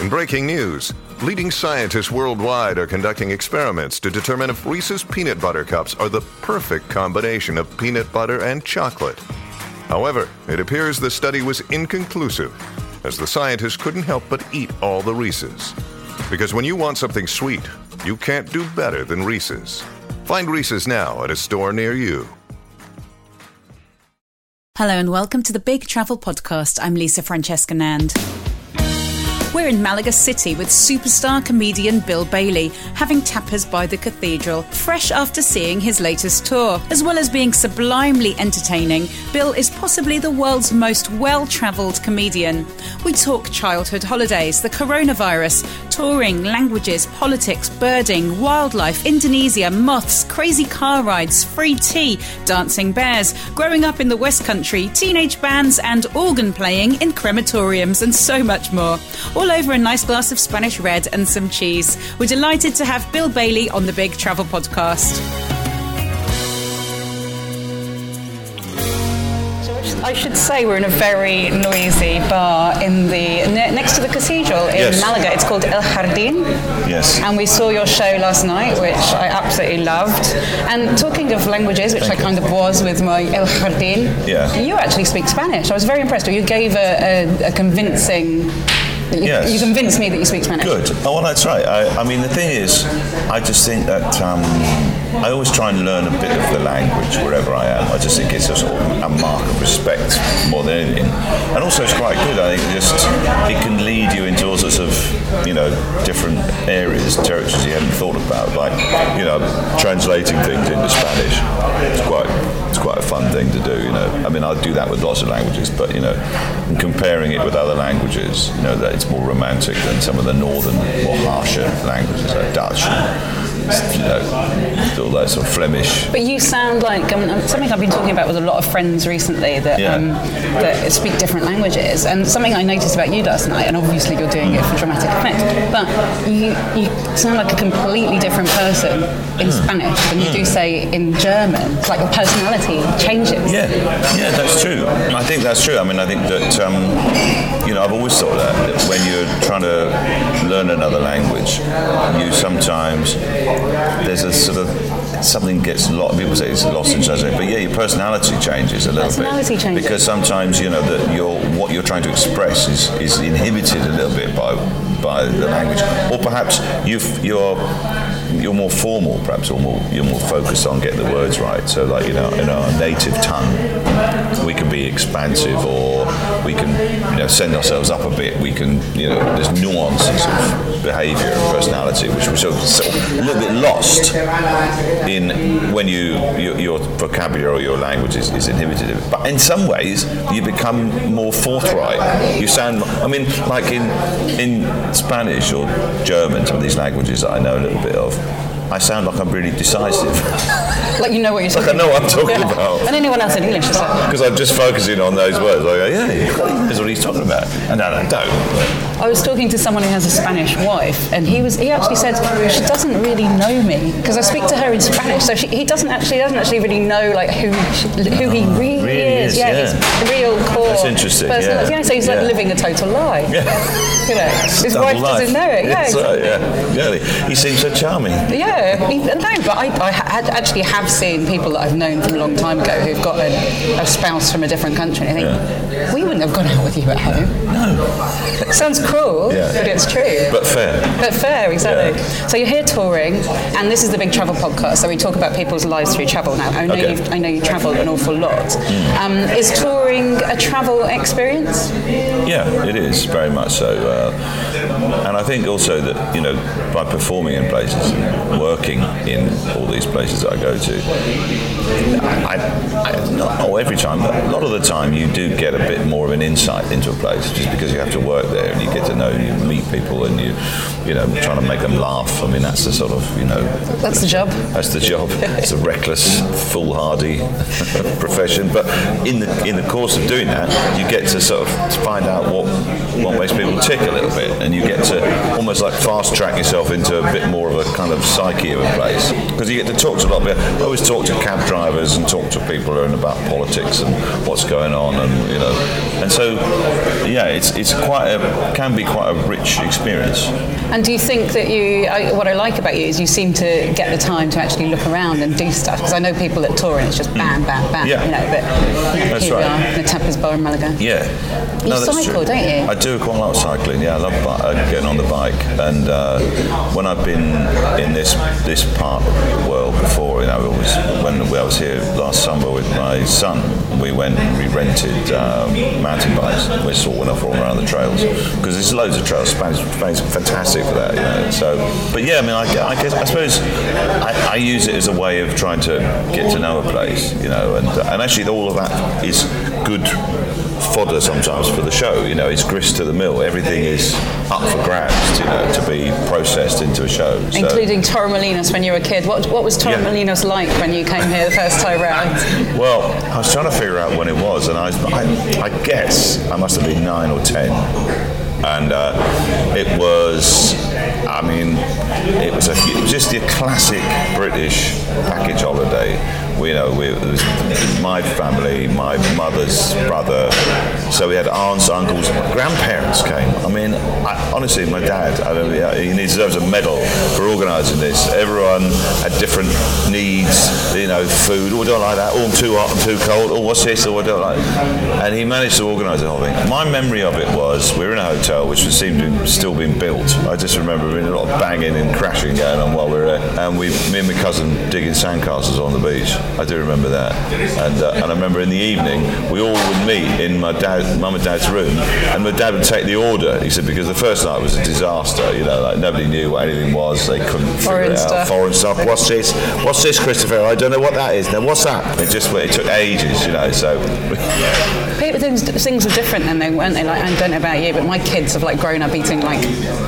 In breaking news, leading scientists worldwide are conducting experiments to determine if Reese's Peanut Butter Cups are the perfect combination of peanut butter and chocolate. However, it appears the study was inconclusive, as the scientists couldn't help but eat all the Reese's. Because when you want something sweet, you can't do better than Reese's. Find Reese's now at a store near you. Hello and welcome to the Big Travel Podcast. I'm Lisa Francesca Nand. We're in Malaga City with superstar comedian Bill Bailey, having tapas by the cathedral, fresh after seeing his latest tour. As well as being sublimely entertaining, Bill is possibly the world's most well travelled comedian. We talk childhood holidays, the coronavirus, touring, languages, politics, birding, wildlife, Indonesia, moths, crazy car rides, free tea, dancing bears, growing up in the West Country, teenage bands, and organ playing in crematoriums, and so much more all over a nice glass of Spanish red and some cheese. We're delighted to have Bill Bailey on the Big Travel Podcast. I should say we're in a very noisy bar in the ne- next to the cathedral in Yes. Malaga. It's called El Jardín. Yes. And we saw your show last night, which I absolutely loved. And talking of languages, which Thank I you. kind of was with my El Jardín, Yeah. you actually speak Spanish. I was very impressed. You gave a, a, a convincing. You, Yes. you convinced me that you speak Spanish. Good. Oh, well, that's right. I, I mean, the thing is, I just think that um, I always try and learn a bit of the language wherever I am. I just think it's a sort of a mark of respect more than anything. And also, it's quite good. I think just it can lead you into all sorts of, you know, different areas, territories you hadn't thought about, like, you know, translating things into Spanish. It's quite, it's quite a fun thing to do. You know, I mean, I do that with lots of languages, but you know, comparing it with other languages, you know, that it's more romantic than some of the northern, more harsher languages like Dutch. And, you know, all that sort of Flemish. But you sound like um, something I've been talking about with a lot of friends recently that Yeah. um, that speak different languages, and something I noticed about you last night. And obviously, you're doing it for dramatic effect, but you you sound like a completely different person in Hmm. Spanish than you do say in German. It's like your personality changes. Yeah, yeah, that's true. I think that's true. I mean, I think that um, you know, I've always thought that, that when you're trying to learn another language, you sometimes there's a sort of something gets a lot of people say it's lost in translation, but yeah, your personality changes a little Personality bit changes. because sometimes you know that your what you're trying to express is, is inhibited a little bit by by the language, or perhaps you've, you're you're more formal, perhaps, or more you're more focused on getting the words right. So, like you know, in our native tongue, we can be expansive, or we can you know send ourselves up a bit. We can you know there's nuances of behaviour and personality which we're sort of, sort of a little bit lost in when you your, your vocabulary or your language is, is inhibited. But in some ways, you become more forthright. You sound, I mean, like in in Spanish or German, some of these languages that I know a little bit of. I sound like I'm really decisive Like you know what you're talking. Like I know what I'm talking Yeah. about. And anyone else in English is like, because I'm just focusing on those words. I go, yeah, he knows what he's talking about. And no, no, don't. I was talking to someone who has a Spanish wife, and he was he actually said she doesn't really know me because I speak to her in Spanish, so she, he doesn't actually doesn't actually really know like who she, who he really, Really is. is, Yeah, yeah. his real core. That's interesting, personality. yeah. so he's like living a total lie. Yeah. You know, his Double wife life. doesn't know it. Yeah, It's, uh, yeah, yeah. He seems so charming. yeah, he, no, but I, I had actually have seen people that I've known from a long time ago who've got a, a spouse from a different country. And I think we wouldn't have gone out with you at home. No. Sounds cruel, Yeah. but it's true. But fair. But fair, exactly. So you're here touring, and this is the big travel podcast. So we talk about people's lives through travel. Now I know Okay. you've, I know you travel an awful lot. Um, is touring a travel experience? Yeah, it is very much so. Uh, and I think also that you know by performing in places and working in all these places that I go to, I, I, not, not every time, but a lot of the time you do get a bit more of an insight into a place just because you have to work there and you get to know and you meet people and you you know trying to make them laugh. I mean that's the sort of you know That's the job. that's the job. It's a reckless, foolhardy profession. But in the in the course of doing that, you get to sort of find out what what makes people tick a little bit, and you get to almost like fast track yourself into a bit more of a kind of psyche of a place because you get to talk to a lot of people. I always talk to cab drivers and talk to people who are about politics and what's going on, and you know, and so yeah, it's it's quite a can be quite a rich experience. And do you think that you, I, what I like about you is you seem to get the time to actually look around and do stuff? Because I know people that tour and it's just bam, bam, bam, Yeah. you know, but you know, That's here we right. are the Tapas Bar in Malaga. Yeah. You that's cycle, don't you? I do quite a lot of cycling. Yeah, I love bi- uh, getting on the bike. And uh, when I've been in this this part of the world before, you know, was when I was here last summer with my son. We went and we rented um, mountain bikes. We sort went off all around the trails because there's loads of trails. Spain's, Spain's fantastic for that. You know. So, but yeah, I mean, I, I guess I suppose I, I use it as a way of trying to get to know a place. You know, and and actually all of that is good fodder sometimes for the show. You know, it's grist to the mill. Everything is up for grabs, you know, to be processed into a show. So- Including Torremolinos when you were a kid. What, what was Torremolinos like when you came here the first time round? Well, I was trying to figure out when it was, and I, I, I guess I must have been nine or ten. And uh, it was, I mean, it was, a, it was just a classic British package holiday. We, you know, we, it was my family, my mother's brother. So we had aunts, uncles, grandparents came. I mean, I, honestly, my dad, I yeah, he deserves a medal for organising this. Everyone had different needs, you know, food. Oh, I don't like that. Oh, I'm too hot. I'm too cold. Oh, what's this? Oh, I don't like. And he managed to organise the whole thing. My memory of it was we were in a hotel which seemed to still being built. I just remember a lot of banging and crashing going on while we were. And we, me and my cousin digging sandcastles on the beach. I do remember that. And, uh, and I remember in the evening we all would meet in my dad, mum and dad's room, and my dad would take the order. He said because the first night was a disaster. You know, like nobody knew what anything was. They couldn't figure Foreign it out. stuff. Foreign stuff. What's this? What's this, Christopher? I don't know what that is. Now, what's that? It just it took ages, you know. So People, things, things were different then, though, weren't they? Like, I don't know about you, but my kids have like grown up eating like,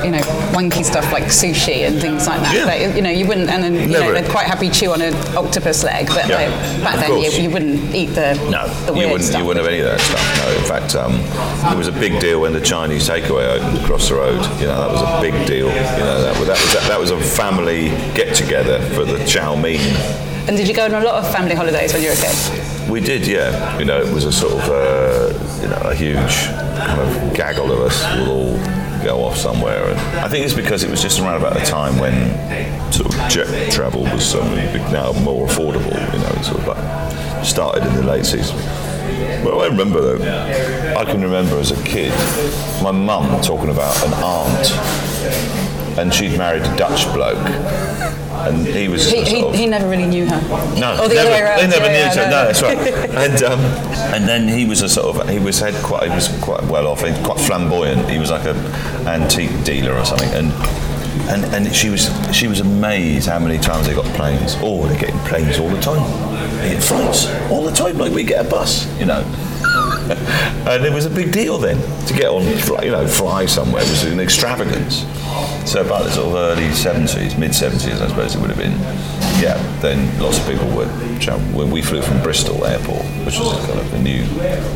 you know, wanky stuff like sushi and things like that. Yeah. But, you know, you wouldn't, and then you Never. know, they'd quite happy to chew on an octopus leg, but Yeah, like, back of then you, you wouldn't eat the No, the you wouldn't. stuff. You wouldn't have any of that stuff. No, in fact, um, it was a big deal when the Chinese takeaway opened across the road. You know, that was a big deal. You know, that, was- that was that was a family get together for the chow mein. And did you go on a lot of family holidays when you were a kid? We did, yeah. You know, it was a sort of uh, you know a huge kind of gaggle of us we'd all go off somewhere, and I think it's because it was just around about the time when sort of jet travel was suddenly now more affordable. You know, sort of like started in the late sixties. Well, I remember though. I can remember as a kid, my mum talking about an aunt, and she'd married a Dutch bloke, and he was He, he, of, he never really knew her. no, Oh, the never, other way around. They never Yeah, knew yeah, each other. no. that's right. And um, and then he was a sort of he was had quite he was quite well off, he was quite flamboyant. He was like an antique dealer or something, and. And, and she was she was amazed how many times they got planes. Oh, they're getting planes all the time. They get flights all the time, like we get a bus, you know. and it was a big deal then to get on, you know, fly somewhere was an extravagance. So about the sort of early 70s, mid 70s, I suppose it would have been. Yeah, then lots of people would travel. When we flew from Bristol Airport, which was kind of a new,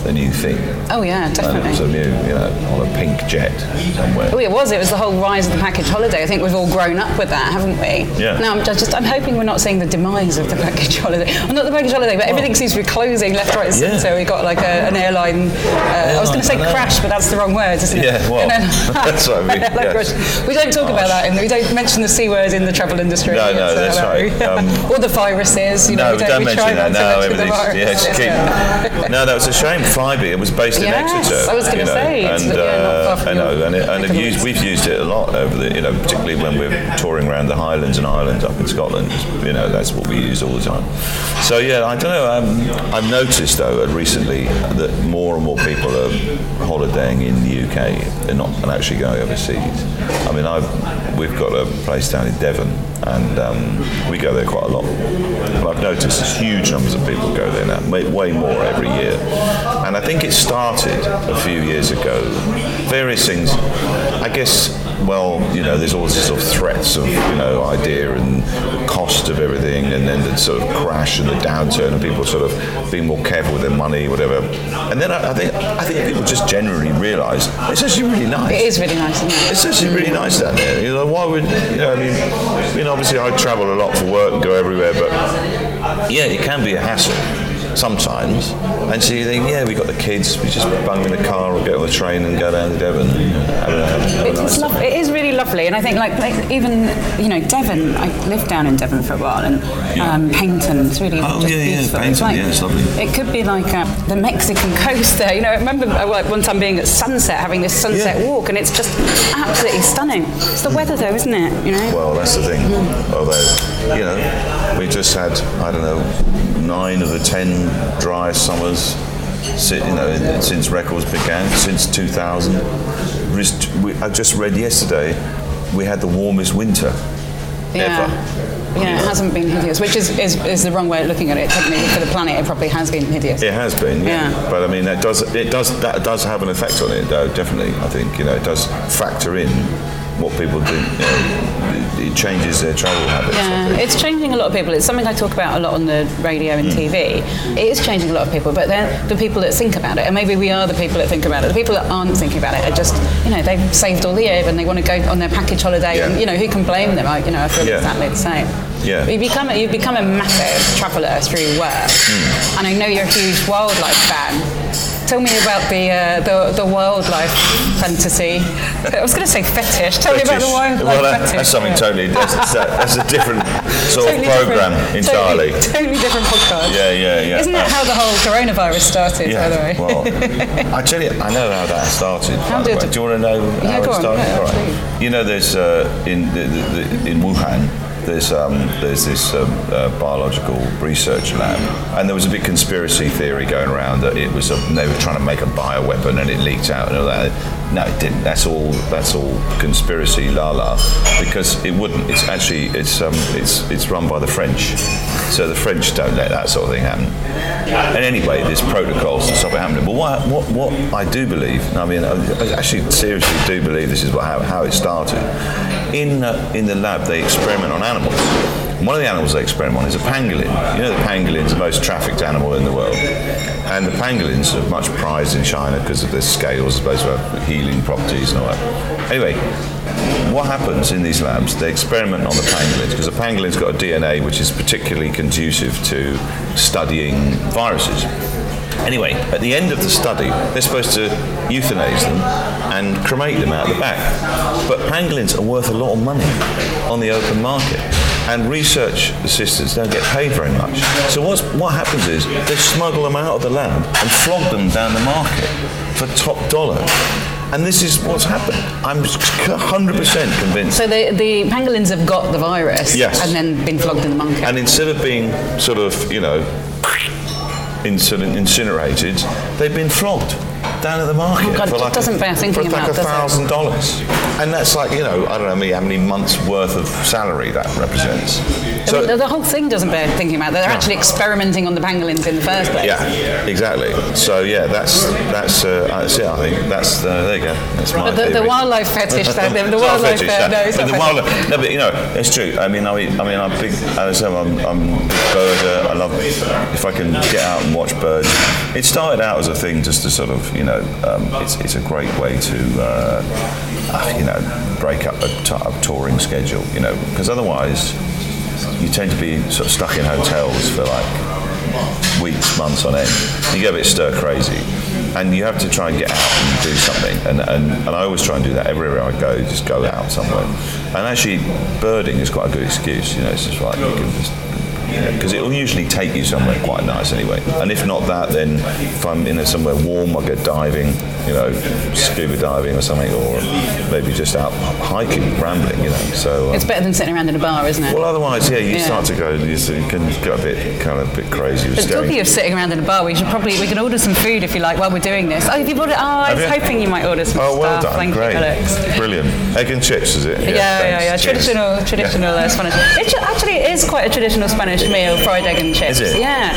a new thing. Oh yeah, And it was a new, you know, on a pink jet somewhere. Oh, it was. It was the whole rise of the package holiday. I think we've all grown up with that, haven't we? Yeah. Now, I'm just, I'm hoping we're not seeing the demise of the package holiday. Well, not the package holiday, but everything seems to be closing left, right, and Yeah. centre. We got like a, an airline. Uh, I was going to say crash, but that's the wrong word, isn't it? Yeah, well, that's what I mean, an yes. We don't talk about that, and we don't mention the c word in the travel industry. No, no, It's, that's right. Um, or the viruses. You know, no, we don't, don't mention that. No, everything's yeah, virus. just keep. no, that was a shame. Flybe, it was based in Yes, Exeter. I was you know, say, and yeah, uh, I know, and, it, and used, we've used it a lot over the, you know, particularly when we're touring around the Highlands and Islands up in Scotland. You know, that's what we use all the time. So yeah, I don't know. Um, I've noticed though uh, recently that more and more people are holidaying in the UK and not and actually going overseas. I mean, I've we've got a place down in Devon, and um, we go there quite a lot. But I've noticed huge numbers of people go there now, way more every year. And I think it started a few years ago. Various things, I guess. Well, you know, there's all these sort of threats of you know idea and cost of everything, and then the sort of crash and the downturn, and people sort of being more careful with their money, whatever. And then I, I think I think people just generally realise it's actually really nice. It is really nice, isn't it? It's actually really mm. nice down there. You know, why would you know? I mean, you know, obviously I travel a lot for work and go everywhere, but yeah, it can be a hassle sometimes. And so you think, yeah, we got the kids, we just bung in the car or get on the train and go down to Devon. And have a, have a It's nice lov- it is really lovely, and I think like, like even you know Devon. I lived down in Devon for a while, and um, Paignton. It's really Oh, just yeah, yeah, beautiful. Paignton, it's like, yeah, it's lovely. It could be like uh, the Mexican coast there. You know, I remember uh, like one time being at sunset, having this sunset Yeah. walk, and it's just absolutely stunning. It's the weather though, isn't it? You know. Well, that's the thing. Although, you know, we just had, I don't know, nine of the ten driest summers you know, since records began, since 2000. I just read yesterday we had the warmest winter yeah. ever. Yeah, it hasn't been hideous, which is, is, is the wrong way of looking at it. Technically, for the planet, it probably has been hideous. It has been, yeah. Yeah. But I mean, that does it does that does have an effect on it, though. Definitely, I think you know it does factor in what people do. You know, it, it changes their travel habits. Yeah, it's changing a lot of people. It's something I talk about a lot on the radio and TV. It is changing a lot of people, but they're the people that think about it, and maybe we are the people that think about it. The people that aren't thinking about it are just, you know, they've saved all the year and they want to go on their package holiday, and you know, who can blame them? I, you know, I feel Yeah. exactly the same. Yeah. You become a, you become a massive traveller through work, Hmm. and I know you're a huge wildlife fan. Tell me about the uh, the, the wildlife fantasy. I was going to say fetish. Tell me about the Fetish. wildlife well, that- fetish. that's something totally. That's, that's, a, different sort Totally of program entirely. Totally, totally different podcast. Yeah, yeah, yeah. Isn't that Uh, how the whole coronavirus started, by the way? well, I tell you, I know how that started. How did. Do you want to know Yeah, how it on, started? yeah, All right. You know, there's uh, in the, the, the, in Wuhan. There's um, there's this um, uh, biological research lab, and there was a big conspiracy theory going around that it was a, they were trying to make a bioweapon and it leaked out and all that. No, it didn't. That's all. That's all conspiracy, la la, because it wouldn't. It's actually it's um, it's it's run by the French, so the French don't let that sort of thing happen. And anyway, there's protocols to stop it happening. But what what what I do believe, I mean, I actually seriously do believe this is what, how, how it started. In uh, in the lab, they experiment on animals. One of the animals they experiment on is a pangolin. You know, the pangolin's the most trafficked animal in the world. And the pangolins are much prized in China because of their scales, supposed to have healing properties and all that. Anyway, what happens in these labs? They experiment on the pangolins because the pangolin's got a DNA which is particularly conducive to studying viruses. Anyway, at the end of the study, they're supposed to euthanize them and cremate them out the back. But pangolins are worth a lot of money on the open market. And research assistants don't get paid very much. So what's, what happens is they smuggle them out of the lab and flog them down the market for top dollar. And this is what's happened. I'm 100% convinced. So the, the pangolins have got the virus Yes. and then been flogged in the market. And instead of being sort of, you know, incident incinerated, they've been flogged down at the market Oh, God, for like doesn't bear thinking for like about, a thousand dollars, and that's like you know I don't know me how many months worth of salary that represents. I mean, the, the whole thing doesn't bear thinking about. They're actually experimenting on the pangolins in the first place. yeah, exactly. So yeah, that's that's uh, that's it. I think that's uh, there you go. That's my But the, the wildlife fetish, though, the, the wildlife, fetish, uh, no. no, it's but the wildlife, no, but you know, it's true. I mean, I mean, I mean, I'm big. As I say, I'm, I'm a big birder. I love if I can get out and watch birds. It started out as a thing just to sort of, you know, um, it's, it's a great way to, uh, uh, you know, break up a, t- a touring schedule. You know, because otherwise you tend to be sort of stuck in hotels for like weeks, months on end. You get a bit stir crazy. And you have to try and get out and do something. And, and, and I always try and do that everywhere I go, just go out somewhere. And actually, birding is quite a good excuse. You know, it's just like you can just because it will usually take you somewhere quite nice anyway. And if not that, then if I'm in a, somewhere warm, I'll go diving, you know, scuba diving or something, or maybe just out hiking, rambling, you know. So uh, It's better than sitting around in a bar, isn't it? well, otherwise, yeah, you Yeah. start to go, you can get a bit kind of a bit crazy But talking of sitting around in a bar, we should probably we can order some food if you like while we're doing this. Oh, have you ordered? Oh, I was hoping you might order some Oh, well stuff. done, Thank great, you, Alex. brilliant. Egg and chips, is it? Yeah, yeah, yeah. Cheers. Traditional, traditional uh, Spanish. It actually it is quite a traditional Spanish meal, fried egg and chips. Yeah,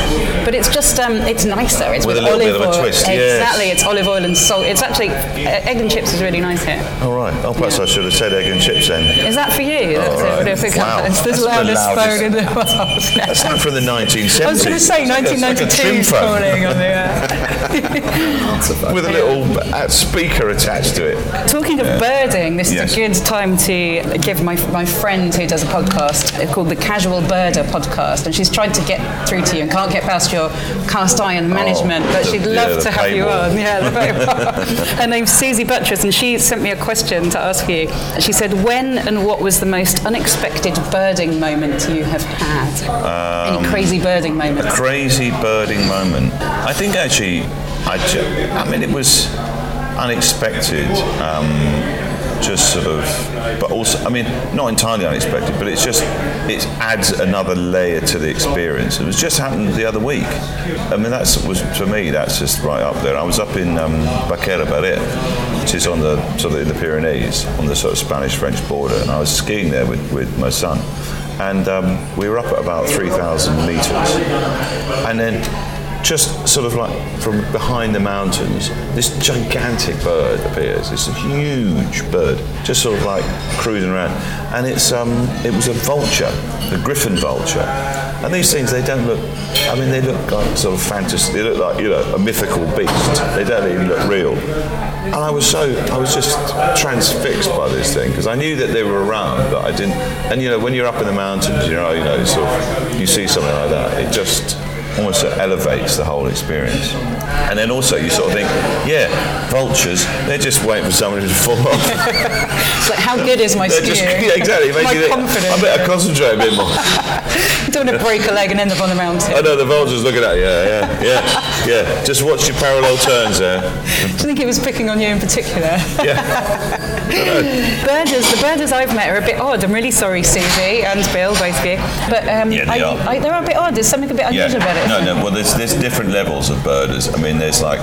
but it's just um, it's nicer. It's With with, a little olive bit of a oil. twist, yes. Exactly. It's olive oil and salt. It's actually uh, egg and chips is really nice here. All right. Oh, perhaps I should have said egg and chips then. Is that for you? That's right. it. Wow. It's the loudest in the world. That's not from the 1970s. I was going to say It's like a- it's like a 1992 trim is phone calling on the air. with a little uh, speaker attached to it. Talking of birding, this Yes. is a good time to give my, my friend who does a podcast called the Casual Birder podcast, and she's tried to get through to you and can't get past your cast iron management, but the- she'd love the to have you on. Yeah, the. Her name's Susie Buttress, and she sent me a question to ask you. She said, "When and what was the most unexpected birding moment you have had? Any crazy birding moments?" Crazy birding moment. I think actually, I, ju- I mean, it was unexpected. Um, just sort of, but also, I mean, not entirely unexpected, but it's just, it adds another layer to the experience. It was just happened the other week. I mean, that's was for me. That's just right up there. I was up in um, Baqueira Beret, which is on the sort of in the Pyrenees, on the sort of Spanish-French border, and I was skiing there with, with my son, and um, we were up at about 3,000 meters, and then just sort of like from behind the mountains, this gigantic bird appears. It's a huge bird, just sort of like cruising around, and it's um, it was a vulture, the griffon vulture. And these things, they don't look. I mean, they look like sort of fantasy. They look like you know a mythical beast. They don't even look real. And I was so, I was just transfixed by this thing because I knew that they were around, but I didn't. And you know, when you're up in the mountains, you know, you know, sort of, you see something like that, it just almost elevates the whole experience. And then also you sort of think, yeah, vultures, they're just waiting for somebody to fall off. It's like, how good is my skiing? just, yeah, exactly. My confidence. I better concentrate a bit more. Don't want to break a leg and end up on the mountain. I know the vulture's looking at you. Yeah, yeah, yeah, yeah. Just watch your parallel turns there. Do you think it was picking on you in particular? Yeah. birders, the birders I've met are a bit odd. I'm really sorry, Susie and Bill, both of you. But um, Yeah, they I, are. I, they're a bit odd. There's something a bit unusual about it. No, no. Well, there's there's different levels of birders. I mean, there's like,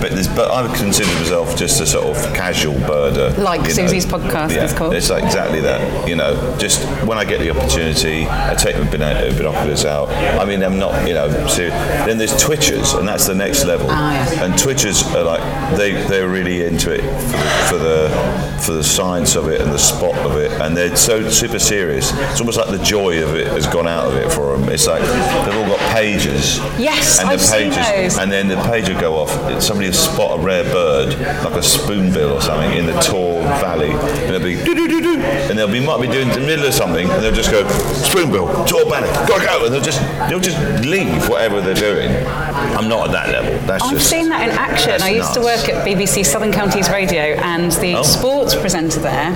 but there's but I would consider myself just a sort of casual birder. Like you know. Susie's podcast yeah, is called. It's like exactly that. You know, just when I get the opportunity, I take my bino- binoculars out. I mean, I'm not, you know. So then there's twitchers, and that's the next level. Ah, yeah. And twitchers are like they they're really into it for the, for the the science of it and the spot of it, and they're so super serious. It's almost like the joy of it has gone out of it for them. It's like they've all got pages. Yes, and I've the seen those. And then the page will go off. Somebody will spot a rare bird, like a spoonbill or something, in the Tor Valley, and they'll be and they'll be might be doing the middle of something, and they'll just go spoonbill, Valley, gotta go, and they'll just they'll just leave whatever they're doing. I'm not at that level. That's I've just, seen that in action. I used to work at BBC Southern Counties Radio, and the Oh. sports presenter there,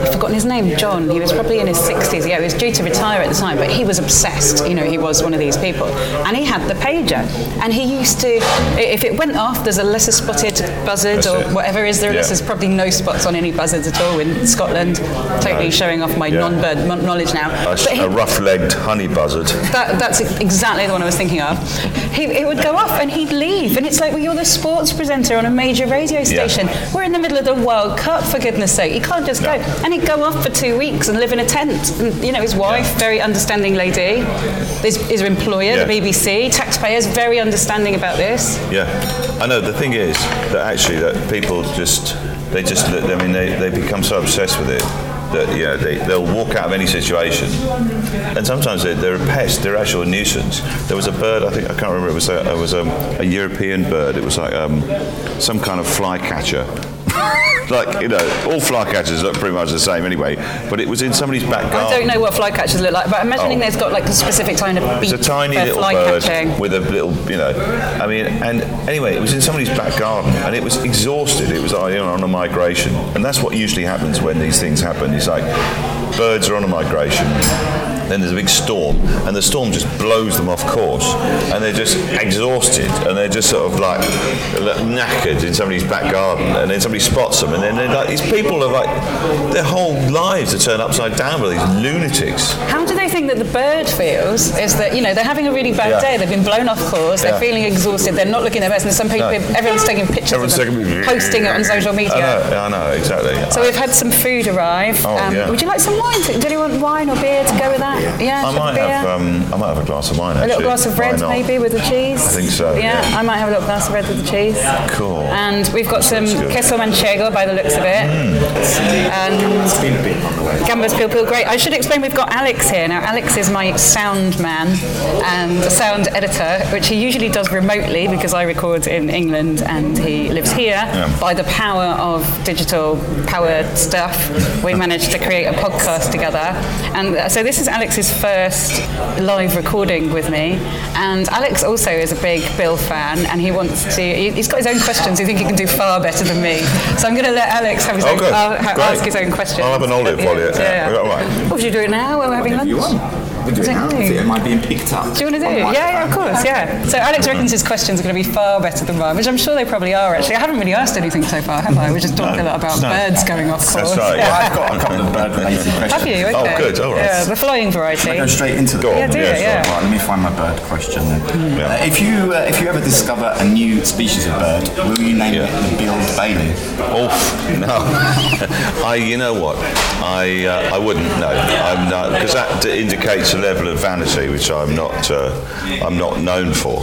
I've forgotten his name, John. He was probably in his 60s. Yeah, he was due to retire at the time, but he was obsessed. You know, he was one of these people, and he had the pager, and he used to, if it went off, there's a lesser spotted buzzard That's or it. whatever is there. Yeah. There's probably no spots on any buzzards at all in Scotland. Totally No. showing off my Yeah. non-bird knowledge now. A, he- a honey buzzard. that, that's exactly the one I was thinking of. He, it would go off and he'd leave. And it's like, well, you're the sports presenter on a major radio station. We're in the middle of the World Cup, for goodness sake. You can't just No. go. And he'd go off for two weeks and live in a tent. And, you know, his wife, Yeah. very understanding lady. His, his employer, Yeah. the BBC, taxpayers, very understanding about this. Yeah, I know. The thing is that actually that people just they just I mean they, they become so obsessed with it that you know they they'll walk out of any situation, and sometimes they're, they're a pest. They're actually a nuisance. There was a bird I think I can't remember. It was a, it was a, a European bird. It was like um, some kind of flycatcher. Like you know, all flycatchers look pretty much the same anyway. But it was in somebody's back garden. I don't know what flycatchers look like, but I'm imagining Oh. there's got like a specific kind of beak It's a tiny little bird catching. with a little, you know. I mean, and anyway, it was in somebody's back garden, and it was exhausted. It was uh, you know, on a migration, and that's what usually happens when these things happen. It's like birds are on a migration, then there's a big storm, and the storm just blows them off course, and they're just exhausted, and they're just sort of like knackered in somebody's back garden, and then somebody spots them, and then they're like, these people are like, their whole lives are turned upside down by these lunatics. How do they think that the bird feels? Is that you know they're having a really bad Yeah. day. They've been blown off course. They're Yeah. feeling exhausted. They're not looking their best. And some people, No. everyone's taking pictures Everyone's of them, taking- posting it on social I media. know, I know, exactly. So we've had some food arrive. Oh, um, yeah. Would you like some wine? Did you want wine or beer to go with that? Yeah, I might have, um, I might have a glass of wine. a little glass of Why red maybe with the cheese. I think so, Yeah, yeah. I might have a little glass of red with the cheese. Cool. And we've got some That's queso manchego by the looks of it. And it's been on the way. gambas pil pil, great. I should explain we've got Alex here. Now Alex is my sound man and sound editor, which he usually does remotely because I record in England and he lives here. Yeah. By the power of digital powered stuff, we managed to create a podcast together. And uh, so this is Alex's first live recording with me. And Alex also is a big Bill fan and he wants to, he- he's got his own questions. He thinks he can do far better than me. So I'm going to let Alex have his Oh, own, uh, ha- ask his own questions. I'll have an olive while you- yeah, all right. What should you do it now while we're having lunch? You want. We'll do it Is it now. okay? Am I being picked up? Do you want to do it? Yeah, yeah, of course, yeah. So Alex reckons his questions are going to be far better than mine, which I'm sure they probably are. Actually, I haven't really asked anything so far, have I? We just talked a lot about No. birds going off course. That's right. Yeah. I've got a couple of bird-related questions. Have you? Oh, good, all right. Yeah, the flying variety. Can I go straight into the Go on, Yeah, do yeah, it, yeah. Right, let me find my bird question then. Yeah. Uh, if you uh, if you ever discover a new species of bird, will you name Yeah. it the Billed Bailey? Oof, no. I, you know what? I, uh, I wouldn't. No, I'm not because that d- indicates a level of vanity which I'm not. Uh, I'm not known for.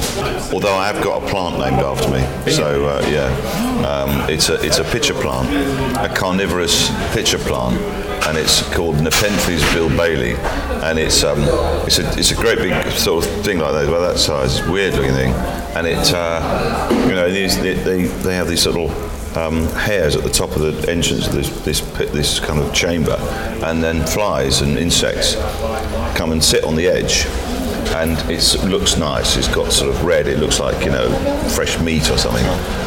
Although I have got a plant named after me. So uh, yeah, um, it's a it's a pitcher plant, a carnivorous pitcher plant, and it's called Nepenthes Bill Bailey, and it's um, it's a it's a great big sort of thing like that, about that size, weird looking thing, and it uh, you know they, they they have these little um, hairs at the top of the entrance of this this pit, this kind of chamber, and then flies and insects come and sit on the edge. And it looks nice. It's got sort of red. It looks like you know fresh meat or something.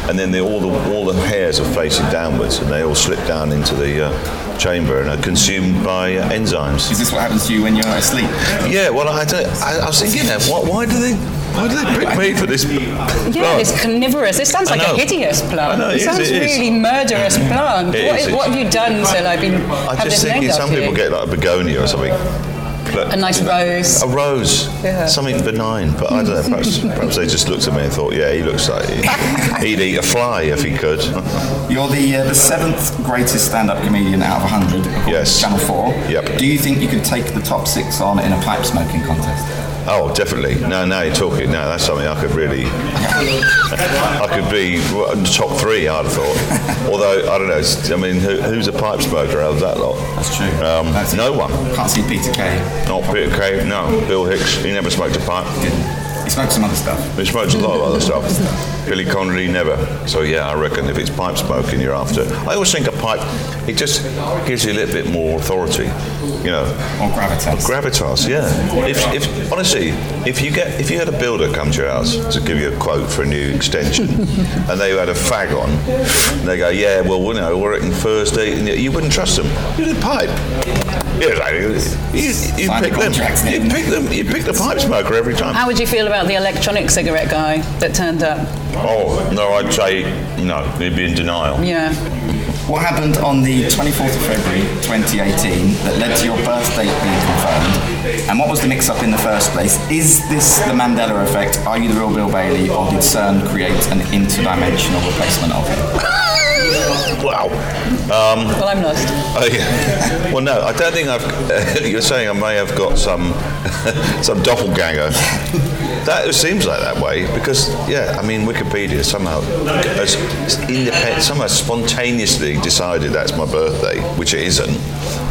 And then the, all the all the hairs are facing downwards, and they all slip down into the uh, chamber and are consumed by uh, enzymes. Is this what happens to you when you're asleep? Yeah. Well, I, don't, I, I was thinking that. Why, why do they why do they pick me for this? Yeah, it's carnivorous. This sounds like a hideous plant. I know, it it is, sounds it is. really murderous plant. It what, is, what have you done to like been I have just this thinking named some people you? get like a begonia or something. But- a nice rose. A rose, Yeah. something benign, but I don't know. Perhaps, perhaps they just looked at me and thought, "Yeah, he looks like he, he'd eat a fly if he could." You're the uh, the seventh greatest stand-up comedian out of 100. Yes. Channel 4. Yep. Do you think you could take the top six on in a pipe smoking contest? Oh, definitely. No, now you're talking. No, that's something I could really. I could be top three. I'd have thought. Although I don't know. I mean, who, who's a pipe smoker out of that lot? That's true. Um, That's- no one. Can't see Peter Kay. Not Peter Kay. No, Bill Hicks. He never smoked a pipe. He smoked some other stuff. He smokes a lot of other stuff. Billy Connolly never. So yeah, I reckon if it's pipe smoking, you're after. I always think a pipe. It just gives you a little bit more authority. You know, Or gravitas. gravitas. Yeah. If, if honestly, if you get if you had a builder come to your house to give you a quote for a new extension, and they had a fag on, and they go, yeah, well, you know, we're in Thursday, and you wouldn't trust them. You did pipe. Yeah, like, you, you pick the them. You pick them. You pick the pipe smoker every time. How would you feel about the electronic cigarette guy that turned up? Oh, no, I'd say no, he'd be in denial. Yeah. What happened on the 24th of February 2018 that led to your birth date being confirmed? And what was the mix up in the first place? Is this the Mandela effect? Are you the real Bill Bailey, or did CERN create an interdimensional replacement of him? Wow. Um, well, I'm lost. Oh, yeah. Well, no, I don't think I've. you're saying I may have got some some doppelganger. That seems like that way because, yeah, I mean, Wikipedia somehow has somehow spontaneously decided that's my birthday, which it isn't.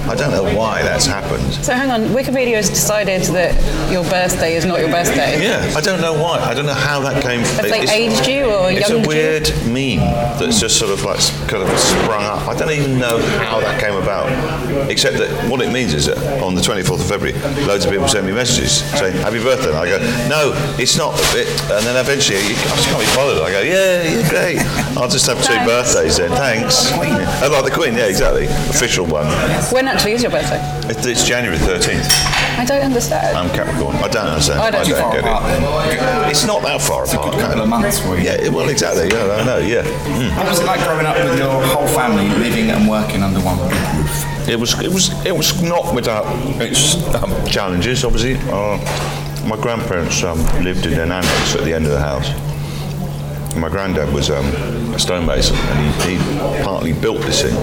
I don't know why that's happened. So hang on, Wikipedia has decided that your birthday is not your birthday. Yeah, I don't know why. I don't know how that came. Have they it's- aged you or It's a you? weird meme that's just sort of like kind of sprung up. I don't even know how that came about, except that what it means is that on the 24th of February, loads of people send me messages saying "Happy birthday." And I go, "No, it's not." It, and then eventually, I just can't be bothered. I go, "Yeah, yeah, great. I'll just have two Thanks. birthdays then. Thanks." Yeah. I like the Queen. Yeah, exactly. Official one. When actually is your birthday? It's, it's January 13th. I don't understand. I'm Capricorn. I don't understand. I don't. Too far get apart it. then. It's not that far It's a apart. good couple of months for you. Yeah, well, exactly. Yeah, I know. Yeah. Mm. What was it like growing up with your whole family living and working under one roof? It was. It was. It was not without its um, challenges. Obviously, uh, my grandparents um, lived in an annex at the end of the house. My granddad was um, a stonemason, and he, he partly built this thing.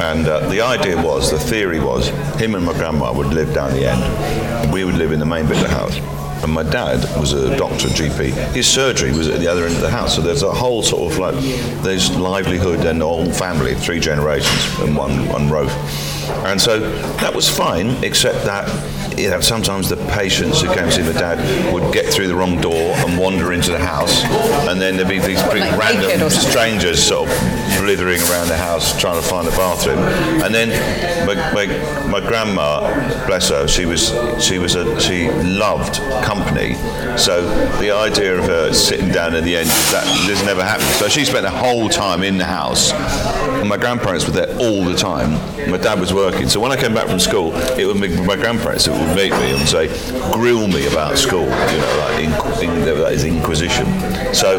And uh, the idea was, the theory was, him and my grandma would live down the end, we would live in the main bit of the house. And my dad was a doctor, GP. His surgery was at the other end of the house. So there's a whole sort of like, there's livelihood and the whole family, three generations in one, one roof. And so that was fine, except that you know, sometimes the patients who came to see my dad would get through the wrong door and wander into the house, and then there'd be these big like random strangers sort of slithering around the house trying to find a bathroom. And then my, my, my grandma, bless her, she was she was a, she loved company. So the idea of her sitting down at the end that this never happened. So she spent the whole time in the house, and my grandparents were there all the time. My dad was working, so when I came back from school, it would be my grandparents that would meet me and say, grill me about school, you know, like in, in, that is inquisition. So,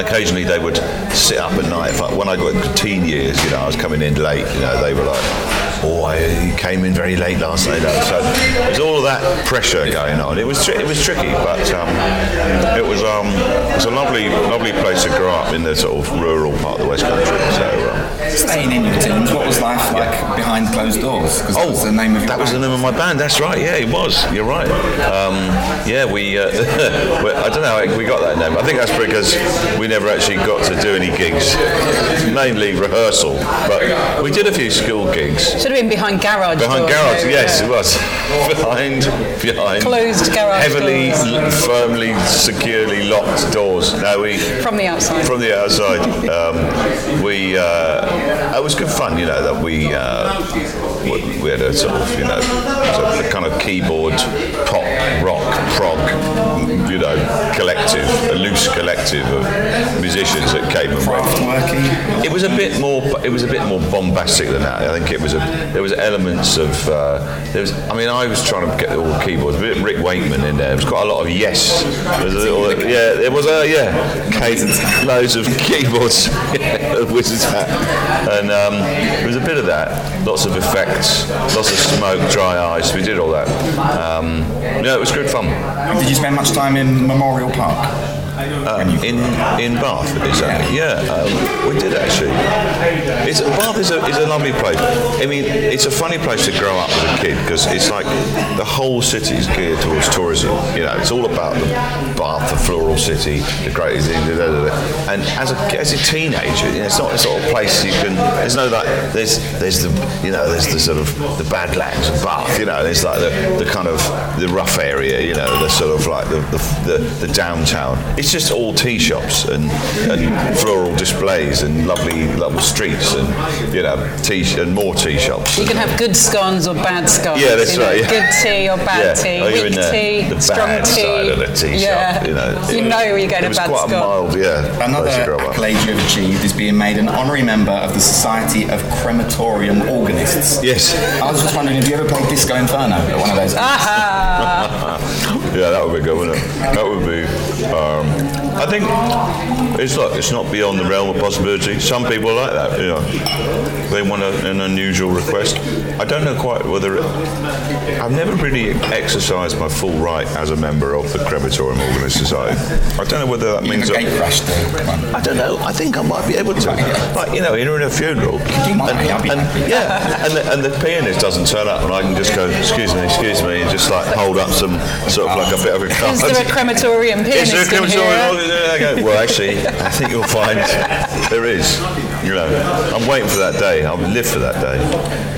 and occasionally they would sit up at night. If I, when I got to teen years, you know, I was coming in late, you know, they were like, oh, I you came in very late last night. So there's all of that pressure going on. It was tri- it was tricky, but um, it was um, it was a lovely lovely place to grow up in the sort of rural part of the West Country. So. Um, Staying in your teens, what was life like behind closed doors? Because that was the name of your Oh, that was the name of my band. That's right. Yeah, it was. You're right. Um, yeah, we. Uh, I don't know how we got that name. I think that's because we never actually got to do any gigs, mainly rehearsal. But we did a few school gigs. Should have been behind garage. Behind doors, garage, maybe, yes, yeah. it was. Behind, behind. Closed garage Heavily, l- firmly, securely locked doors. No, we. From the outside. From the outside. Um, we. Uh, it was good fun, you know, that we. Uh, we had a sort of, you know, sort of a kind of keyboard, pop, rock, prog, you know, collective, a loose collective of musicians that came and went. It was a bit more. It was a bit more bombastic than that. I think it was a. There was elements of. Uh, there was. I mean, I was trying to get all the keyboards. A bit Rick Wakeman in there. There was quite a lot of yes. Was a little, yeah, there was a yeah. Loads of keyboards. wizard's hat, and um, there was a bit of that. Lots of effects, lots of smoke, dry ice. We did all that. Um, yeah, it was good fun. Did you spend much time in Memorial Park? Um, in in Bath, is that? Yeah, um, we did actually. It's, Bath is a, is a lovely place. I mean, it's a funny place to grow up as a kid because it's like the whole city is geared towards tourism. You know, it's all about the Bath, the floral city, the great thing. Da, da, da, da. And as a as a teenager, you know, it's not the sort of place you can. There's no like. There's there's the you know there's the sort of the Badlands of Bath. You know, it's like the, the kind of the rough area. You know, the sort of like the the, the, the downtown. It's just all tea shops and, and floral displays and lovely lovely streets and you know tea and more tea shops. You can have good scones or bad scones. Yeah, that's you know, right, yeah. Good tea or bad Yeah. tea. Oh, you're weak in the- tea, the strong bad tea. side of the tea shop, yeah. you know. You know you're getting It a was bad quite scone. a mild, yeah. place to Another accolade you've achieved is being made an honorary member of the Society of Crematorium Organists. Yes. I was just wondering if you ever played Disco Inferno at one of those. Ah, yeah, that would be good, wouldn't it? That would be. Um, I think it's look, it's not beyond the realm of possibility. Some people like that, you know. They want a, an unusual request. I don't know quite whether it, I've never really exercised my full right as a member of the Crematorium Organist Society. I don't know whether that means gonna that. gate crash the. I don't know. I think I might be able to. Like, you know, you're in a funeral. And, and- yeah, and the, and the pianist doesn't turn up, and I can just go, excuse me, excuse me, and just like hold up some sort of like a bit of a card. is there a crematorium Is pianist there a in crematorium? I go, Well, actually, I think you'll find there is. You know, I'm waiting for that day. I'll live for that day.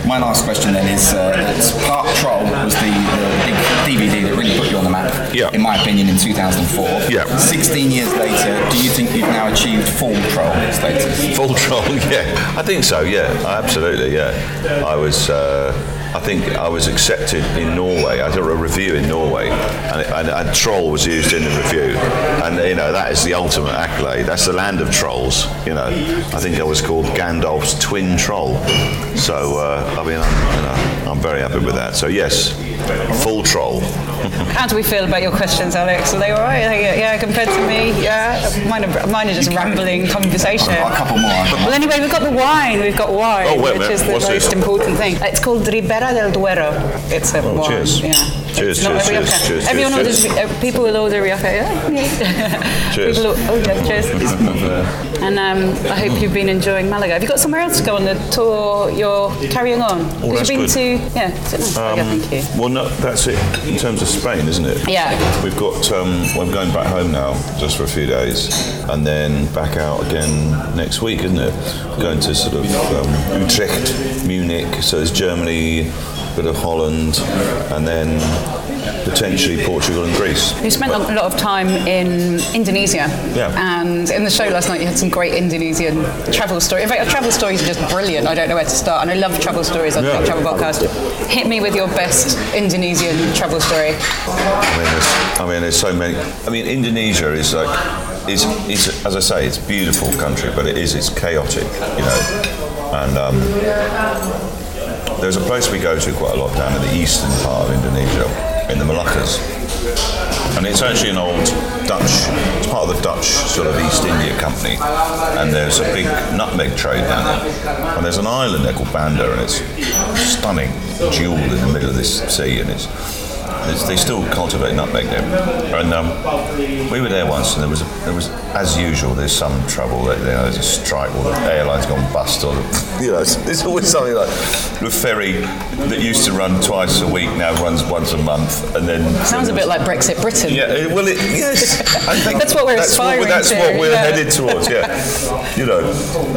My last question then is, uh, it's Part Troll was the, the big DVD that really put you on the map, Yeah. in my opinion, in 2004. Yeah. 16 years later, do you think you've now achieved full troll status? Full troll, yeah. I think so, yeah. Absolutely, yeah. I was. Uh, I think I was accepted in Norway. I did a review in Norway, and, and, and troll was used in the review, and you know that is the ultimate accolade. That's the land of trolls. You know, I think I was called Gandalf's twin troll. So uh, I mean, I'm, you know, I'm very happy with that. So yes, full troll. How do we feel about your questions, Alex? Are they all right? Yeah, yeah, compared to me, yeah. Mine are, mine are just rambling conversation. A couple more. Well, anyway, we've got the wine. We've got wine, Oh, which is the What's most this? important thing. It's called Ribera del Duero. It's a oh, wine. cheers. Yeah. Cheers, It's not cheers, cheers, cheers, Everyone cheers, orders. Uh, people will order Rioja. Yeah. Cheers. People oh yeah, cheers. and um, I hope you've been enjoying Malaga. Have you got somewhere else to go on the tour? You're carrying on. Oh, that's you've been good. to. Yeah. Yeah. Thank you. Well, no, that's it in terms of Spain, isn't it? Yeah. We've got. Um, well, I'm going back home now, just for a few days, and then back out again next week, isn't it? Going to sort of um, Utrecht, Munich. So it's Germany, bit of Holland, and then potentially Portugal and Greece. You spent a lot of time in Indonesia. Yeah. And in the show last night, you had some great Indonesian travel stories. In fact, your travel stories are just brilliant. I don't know where to start. And I love travel stories on Yeah. the Travel Podcast. Hit me with your best Indonesian travel story. I mean, there's, I mean, there's so many. I mean, Indonesia is like, is, is as I say, it's a beautiful country, but it is, it's chaotic, you know. And um, there's a place we go to quite a lot down in the eastern part of Indonesia, in the Moluccas. And it's actually an old Dutch, it's part of the Dutch sort of East India Company. And there's a big nutmeg trade down there. And there's an island there called Banda, and it's stunning, jewel in the middle of this sea, and it's, they still cultivate nutmeg there. And um, we were there once, and there was, a, there was, as usual, there's some trouble. That, you know, there's a strike, or the airline's gone bust, or you know, it's, always something like the ferry that used to run twice a week now runs once a month, and then Sounds a bit like Brexit Britain. yeah, it- well, it, yes. I think That's what we're that's aspiring what, That's to, what we're yeah. headed towards. Yeah, you know,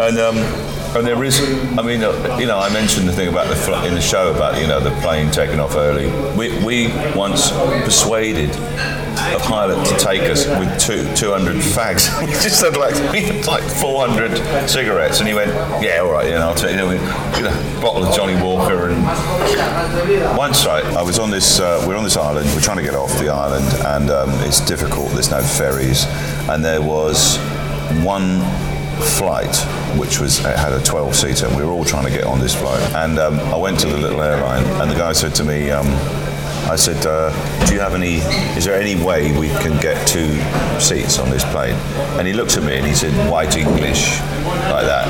and um, and there is. I mean, uh, you know, I mentioned the thing about the fl- in the show about you know the plane taking off early. We we once persuaded a pilot to take us with two 200 fags. he just said like like 400 cigarettes, and he went, yeah, all right, you know, I'll take you know, bottle of Johnnie Walker and once I, I was on this, uh, we're on this island, we're trying to get off the island, and um, it's difficult, there's no ferries, and there was one flight which was had a 12 seater and we were all trying to get on this flight. And um, I went to the little airline and the guy said to me um, I said uh, do you have any is there any way we can get two seats on this plane? And he looked at me and he said white English like that.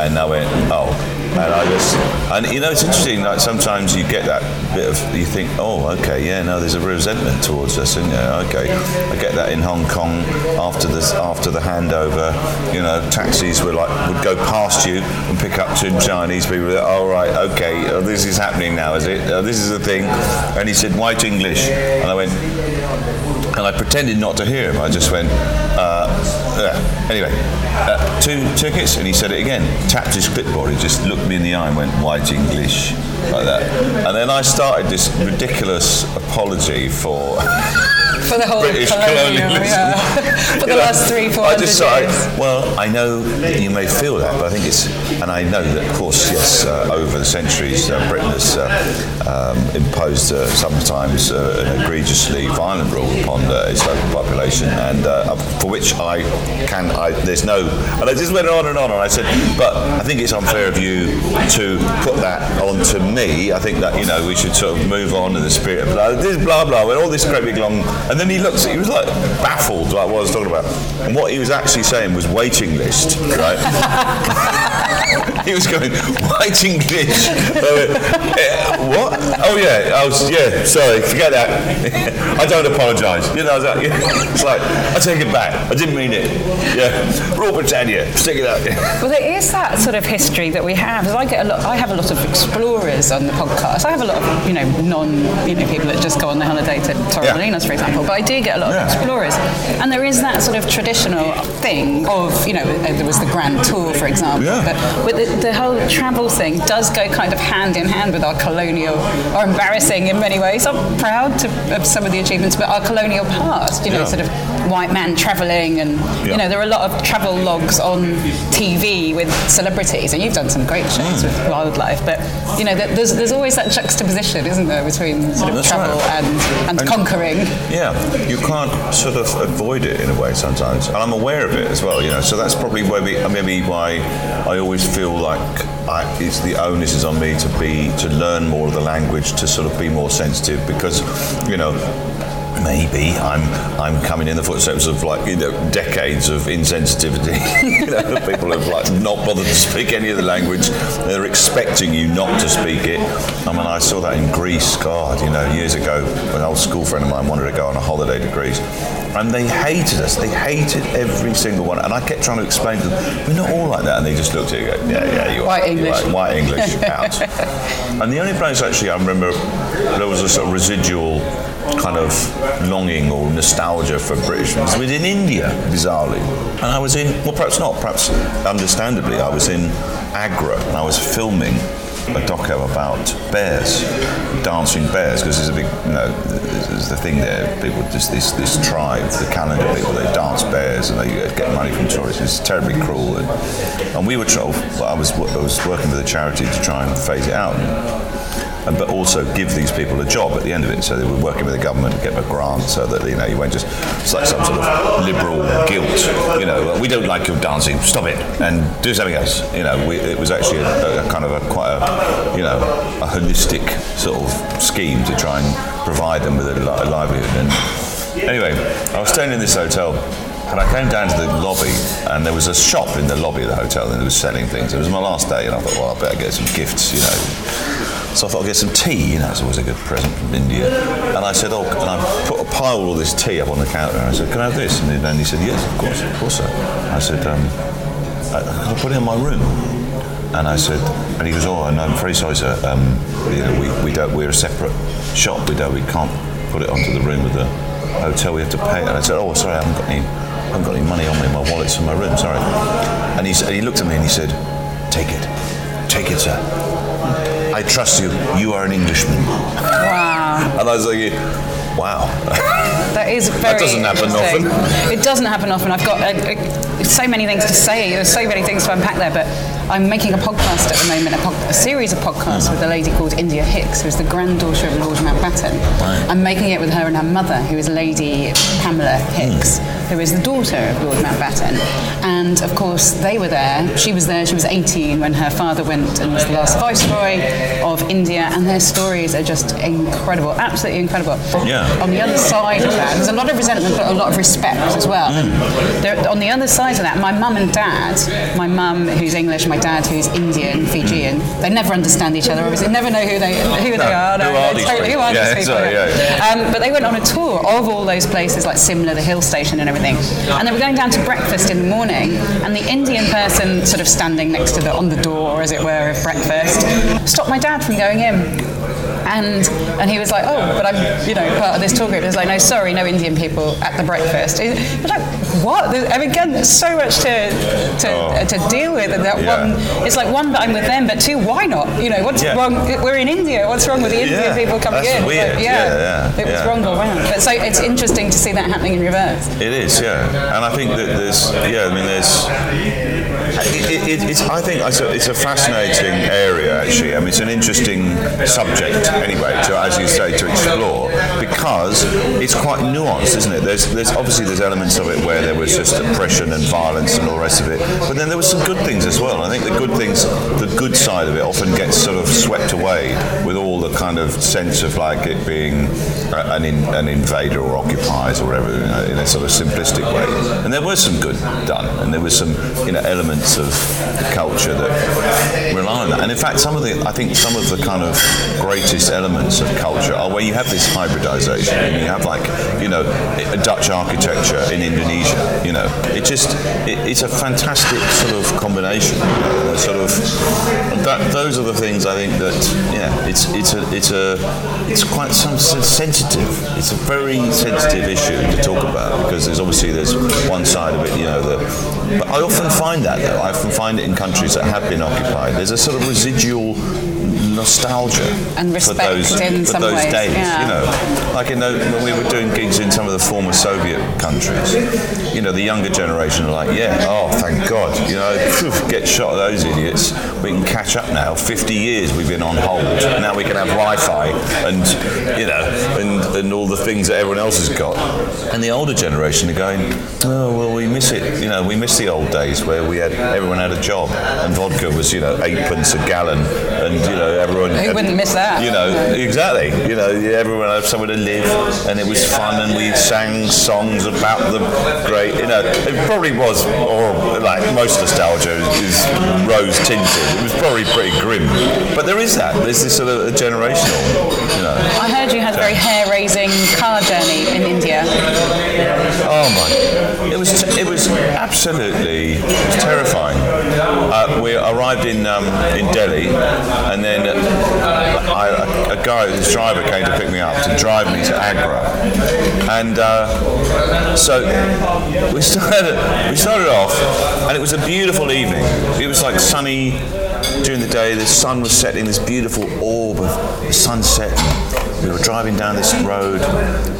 And I went oh and I just, and you know, it's interesting. Like sometimes you get that bit of, you think, oh, okay, yeah, no, there's a resentment towards us, and yeah, okay, I get that in Hong Kong after this, after the handover. You know, taxis were like would go past you and pick up two Chinese people. That, oh, right, okay, oh, this is happening now, is it? Oh, this is the thing. And he said, white English, and I went, and I pretended not to hear him. I just went, uh, yeah. anyway, uh, two tickets, and he said it again. Tapped his clipboard. He just looked me in the eye and went, white English, like that. And then I started this ridiculous apology for. For the whole British colonial, colonialism. yeah. For the know, last three, four I just thought, years. well, I know that you may feel that, but I think it's, and I know that, of course, yes, uh, over the centuries, uh, Britain has uh, um, imposed uh, sometimes uh, an egregiously violent rule upon uh, its local population, and uh, for which I can, I, there's no, and I just went on and on, and I said, but I think it's unfair of you to put that onto me. I think that you know we should sort of move on in the spirit of blah, this blah blah, and all this great big long, and then he looks, he was like baffled, like what I was talking about, and what he was actually saying was waiting list, right? he was going waiting list. I went, "Eh, what? Oh yeah, I was yeah. Sorry, forget that. I don't apologise. You know, I was like, yeah. it's like I take it back. I didn't mean it. Yeah, Rule Britannia, stick it out. Well, there is that sort of history that we have. I get a lot. I have a lot of explorers on the podcast. I have a lot of you know non you know people that just go on their holiday to Torremolinos, for example. But I do get a lot Yeah. of explorers, and there is that sort of traditional thing of you know uh, there was the Grand Tour, for example. Yeah. But the, the whole travel thing does go kind of hand in hand with our colonial or embarrassing in many ways. I'm proud to, of some of the achievements, but our colonial past, you know, Yeah. sort of white man travelling, and you know, there are a lot of travel logs on TV with celebrities, and you've done some great shows Mm. with wildlife, but you know, there's, there's always that juxtaposition, isn't there, between sort of That's travel right. and, and, And- conquering. Yeah, you can't sort of avoid it in a way sometimes, and I'm aware of it as well. You know, so that's probably maybe maybe why I always feel like I, it's the onus is on me to be to learn more of the language to sort of be more sensitive because you know. Maybe I'm I'm coming in the footsteps of like you know decades of insensitivity. you know, people have like not bothered to speak any of the language. They're expecting you not to speak it. I mean, I saw that in Greece. God, you know, years ago, an old school friend of mine wanted to go on a holiday to Greece, and they hated us. They hated every single one. And I kept trying to explain to them, we're not all like that. And they just looked at you, and go, yeah, yeah, you are. White English. right. White English and the only place actually I remember there was a sort of residual kind of longing or nostalgia for British was within India, bizarrely. And I was in, well, perhaps not, perhaps understandably, I was in Agra and I was filming a doco about bears, dancing bears, because there's a big, you know, there's the thing there. People just this this tribe, the Kalandar people, they dance bears and they get money from tourists. It's terribly cruel, and, and we were told, I was I was working with a charity to try and phase it out. But also give these people a job at the end of it. So they were working with the government to get a grant so that you know you won't just like some sort of liberal guilt. You know, we don't like your dancing, stop it and do something else. You know, we, it was actually a, a kind of a quite a you know a holistic sort of scheme to try and provide them with a, a livelihood. And anyway, I was staying in this hotel. And I came down to the lobby, and there was a shop in the lobby of the hotel, that was selling things. It was my last day, and I thought, well, I better get some gifts, you know. So I thought I'd get some tea, you know, it's always a good present from India. And I said, oh, and I put a pile of this tea up on the counter, and I said, can I have this? And then he said, yes, of course, of course, sir. I said, um, I, can I put it in my room? And I said, and he goes, oh, and I'm very sorry, sir. Um, you know, we, we don't, we're a separate shop. We don't, we can't put it onto the room of the hotel. We have to pay. And I said, oh, sorry, I haven't got any, I haven't got any money on me. My wallet's in my room. Sorry. And he, and he looked at me and he said, take it, take it, sir. I trust you. You are an Englishman. Wow. And I was like, wow. That is very that doesn't happen often. It doesn't happen often. I've got uh, uh, so many things to say. There's so many things to unpack there, but I'm making a podcast at the moment, a, po- a series of podcasts with a lady called India Hicks, who's the granddaughter of Lord Mountbatten. I'm making it with her and her mother, who is Lady Pamela Hicks, who is the daughter of Lord Mountbatten. And of course, they were there. She was there. She was 18 when her father went and was the last viceroy of India. And their stories are just incredible, absolutely incredible. Yeah. On the other side of that, there's a lot of resentment, but a lot of respect as well. There, on the other side of that, my mum and dad, my mum who's English, my dad who's Indian, Fijian, they never understand each other. Obviously, never know who they who they are. who no, are these totally, who people? are Yeah, these people? yeah, Um, but they went on a tour of all those places like Simla, the hill station, and everything. And they were going down to breakfast in the morning, and the Indian person, sort of standing next to the on the door, as it were, of breakfast, stopped my dad from going in. And and he was like, oh, but I'm you know part of this tour group. He was like, no, sorry, no Indian people at the breakfast. He was like, what? I mean, again, there's so much to to, Oh. to deal with. And that Yeah. one, it's like one, that I'm with them, but two, why not? You know, what's Yeah. wrong? We're in India. What's wrong with the Indian Yeah, people coming that's in? Weird. Like, Yeah, yeah, it was wrong all round. But so it's interesting to see that happening in reverse. It is, yeah, and I think that there's, yeah, I mean, there's. It, it, it's, I think it's a, it's a fascinating area, actually. I mean, it's an interesting subject, anyway, to, as you say, to explore because it's quite nuanced, isn't it? There's, there's obviously there's elements of it where there was just oppression and violence and all the rest of it, but then there were some good things as well. I think the good things, the good side of it, often gets sort of swept away with all the kind of sense of like it being an, in, an invader or occupiers or whatever, you know, in a sort of simplistic way. And there was some good done, and there was some you know elements of the culture that rely on that. And in fact, some of the I think some of the kind of greatest elements of culture are where you have this hybridization, and you have like you know a Dutch architecture in Indonesia. You know, it just it, it's a fantastic sort of combination. You know, sort of that those are the things I think that yeah, it's it's a it's a it's quite some sensitive. It's a very sensitive issue to talk about because there's obviously there's one side of it, you know. The, but I often find that though. I often find it in countries that have been occupied. There's a sort of residual nostalgia And for those, in for some those ways, days. yeah. You know, like in the, when we were doing gigs in some of the former Soviet countries, you know, the younger generation are like, yeah, oh, thank God, you know, get shot of those idiots. We can catch up now. 50 years we've been on hold. Now we can have Wi-Fi and, you know, and, and all the things that everyone else has got. And the older generation are going, oh, well, we miss it. You know, we miss the old days where we had everyone had a job and vodka was, you know, eightpence a gallon, and you know, everyone. Who wouldn't miss that? You know, exactly. You know, everyone had somewhere to live, and it was fun, and we sang songs about the great. You know, it probably was, or like most nostalgia is, rose tinted. It was probably pretty grim, but there is that. There's this sort of a generational. You know. I heard you had a very hair-raising car journey in India. Oh my! It was it was absolutely terrifying. Uh, we arrived in um, in Delhi, and then I, a, a guy, this driver, came to pick me up to drive me to Agra, and uh, so we started we started off, and it was a beautiful evening. It was like sunny during the day. The sun was setting, this beautiful orb of sunset. We were driving down this road,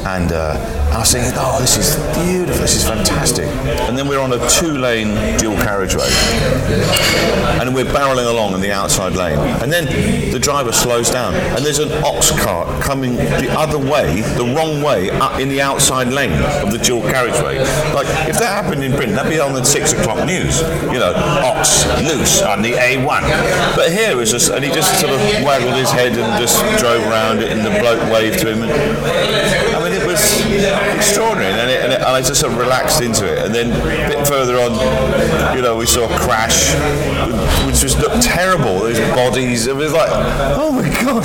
and uh, I was thinking, "Oh, this is beautiful. This is fantastic." And then we're on a two-lane dual carriageway, and we're barreling along in the outside lane. And then the driver slows down, and there's an ox cart coming the other way, the wrong way, up in the outside lane of the dual carriageway. Like if that happened in Britain, that'd be on the six o'clock news. You know, ox loose on the A1. But here it just, and he just sort of waggled his head and just drove around it, and the bloke waved to him. And, I mean, it was extraordinary, and, I just sort of relaxed into it. And then a bit further on, you know, we saw a crash, which just looked terrible. Those bodies, it was like, oh my god.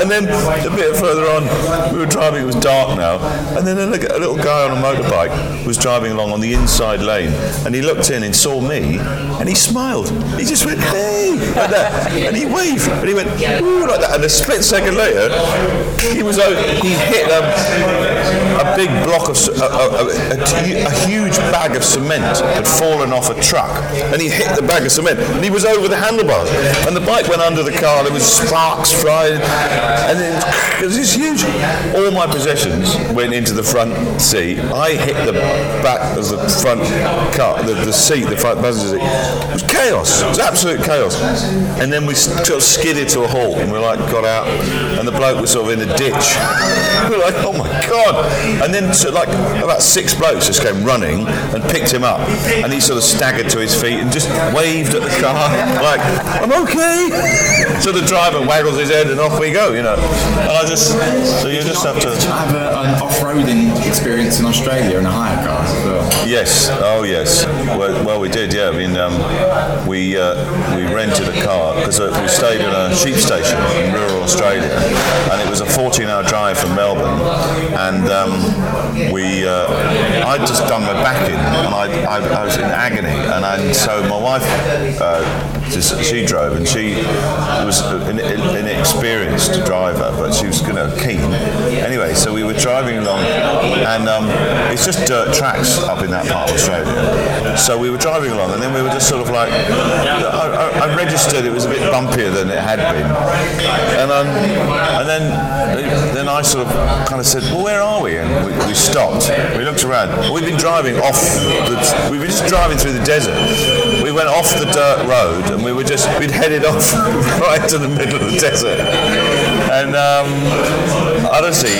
And then a bit further on, we were driving. It was dark now, and then a, a little guy on a motorbike was driving along on the inside lane, and he looked in and saw me, and he smiled. He just went, hey, like that, and he waved, and he went, ooh, like that. And a split second later, he was o- he hit um, a big block of c- a, a, huge bag of cement had fallen off a truck, and he hit the bag of cement, and he was over the handlebars, and the bike went under the car. There was sparks flying, and then it was just huge. All my possessions went into the front seat. I hit the back of the front car, the, the seat, the front passenger seat. It was chaos. It was absolute chaos. And then we sort of skidded to a halt, and we like got out, and the bloke was sort of in a ditch. we were like, oh my god! And then so like about six blokes just came running and picked him up, and he sort of staggered to his feet and just waved at the car like, I'm okay. So the driver waggles his head and off we go, you know. And I just so you just have to. have an off-roading experience in Australia in a hire car well? Yes. Oh, yes. Well, well we did. Yeah. I mean, um, we uh, we rented a car because uh, we stayed in a sheep station in rural Australia, and it was a 14-hour drive from Melbourne, and um, we uh, I'd just done my back in, and I, I, I was in agony, and I, so my wife. Uh, she drove and she was an, an inexperienced driver, but she was you know, keen. Anyway, so we were driving along, and um, it's just dirt tracks up in that part of Australia. So we were driving along, and then we were just sort of like, I, I, I registered it was a bit bumpier than it had been, and um, and then then I sort of kind of said, well, where are we? And we, we stopped. We looked around. We've been driving off. The, we've been just driving through the desert. We went off the dirt road, and we were just we'd headed off right to the middle of the desert. And um, honestly,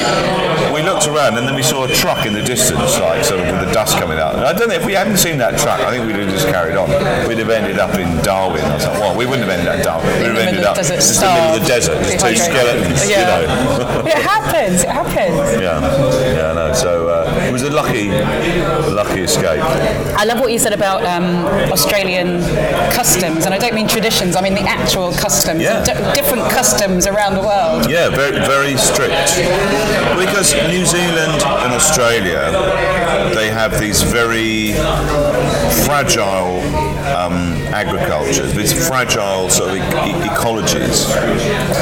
we looked around, and then we saw a truck in the distance, like sort of with the dust coming out. And I don't know if we hadn't seen that truck. I think we'd have just carried on. We'd have ended up in Darwin or something. Well, we wouldn't have ended up in Darwin. We'd have ended up of the just desert, in the middle of the desert, just two skeletons, Yeah. you know. It happens. It happens. Yeah, yeah, no. So uh, it was a lucky, lucky escape. I love what you said about um, Australian customs, and I don't mean traditions. I mean the actual customs. Yeah. D- different customs around the world. Yeah, very, very strict. Because New Zealand and Australia, they have these very fragile um, agriculture, these fragile sort of e- e- ecologies.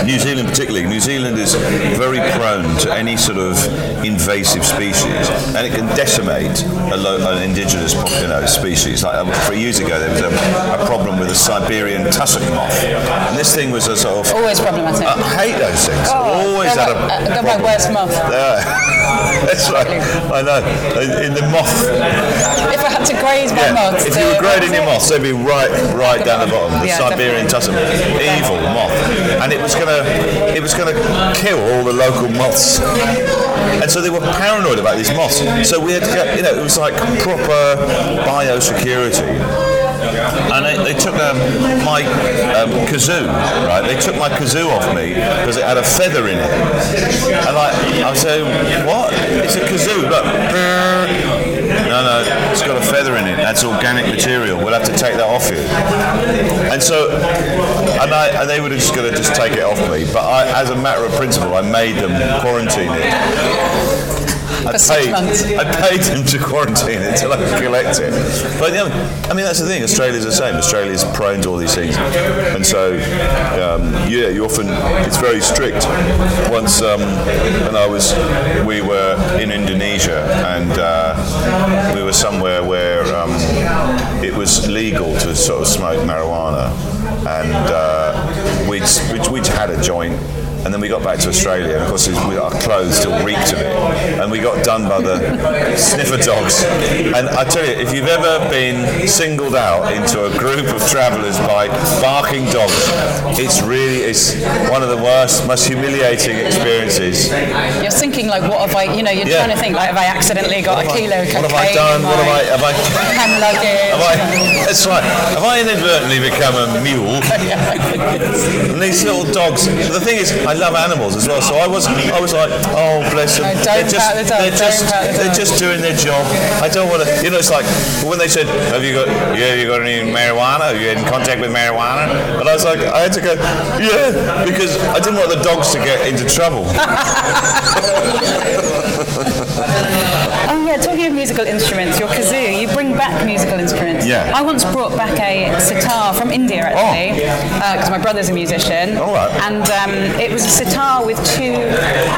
New Zealand, particularly, New Zealand is very prone to any sort of invasive species, and it can decimate a lo- an indigenous you know, species. Like uh, three years ago, there was a, a problem with a Siberian tussock moth, and this thing was a sort of Always problematic. I hate those things. Oh, Always had a my- uh, they're my worst moth. Yeah. That's right. I know. In the moth If I had to graze my yeah, moths, if you were grading your moths, they'd be right, right down the bottom. The Yeah, Siberian tussock, evil moth, and it was gonna, it was gonna kill all the local moths. And so they were paranoid about these moths. So we had to get, you know, it was like proper biosecurity. And they, they took um, my um, kazoo, right? They took my kazoo off me because it had a feather in it. And like, I was saying, what? It's a kazoo, look. No, no, it's got a feather in it. That's organic material. We'll have to take that off you. And so, and, I, and they were just going to just take it off me. But I, as a matter of principle, I made them quarantine it. I paid. I paid them to quarantine it until I could collect it. But you know, I mean, that's the thing. Australia's the same. Australia's prone to all these things, and so um, yeah, you often it's very strict. Once, um, when I was, we were in Indonesia, and uh, we were somewhere where um, it was legal to sort of smoke marijuana, and uh, we'd, we'd we'd had a joint. And then we got back to Australia, and of course, we, our clothes still reeked of it. And we got done by the sniffer dogs. And I tell you, if you've ever been singled out into a group of travellers by barking dogs, it's really it's one of the worst, most humiliating experiences. You're thinking like, what have I? You know, you're Yeah. trying to think like, have I accidentally got a What kilo of What have I done? What have I? Have I? hand luggage? Have I, that's right. Have I inadvertently become a mule? and these little dogs. The thing is, I love animals as well. So I was, I was like, oh bless them. No, they're just, the they're just, the they're just doing their job. I don't want to. You know, it's like when they said, have you got, yeah, you got any marijuana? Are you in contact with marijuana? And I was like, I had to go, yeah, because I didn't want the dogs to get into trouble. Oh yeah, talking of musical instruments, your kazoo, you bring back musical instruments. Yeah. I once brought back a sitar from India actually, because my brother's a musician. All right. And um, it was a sitar with two.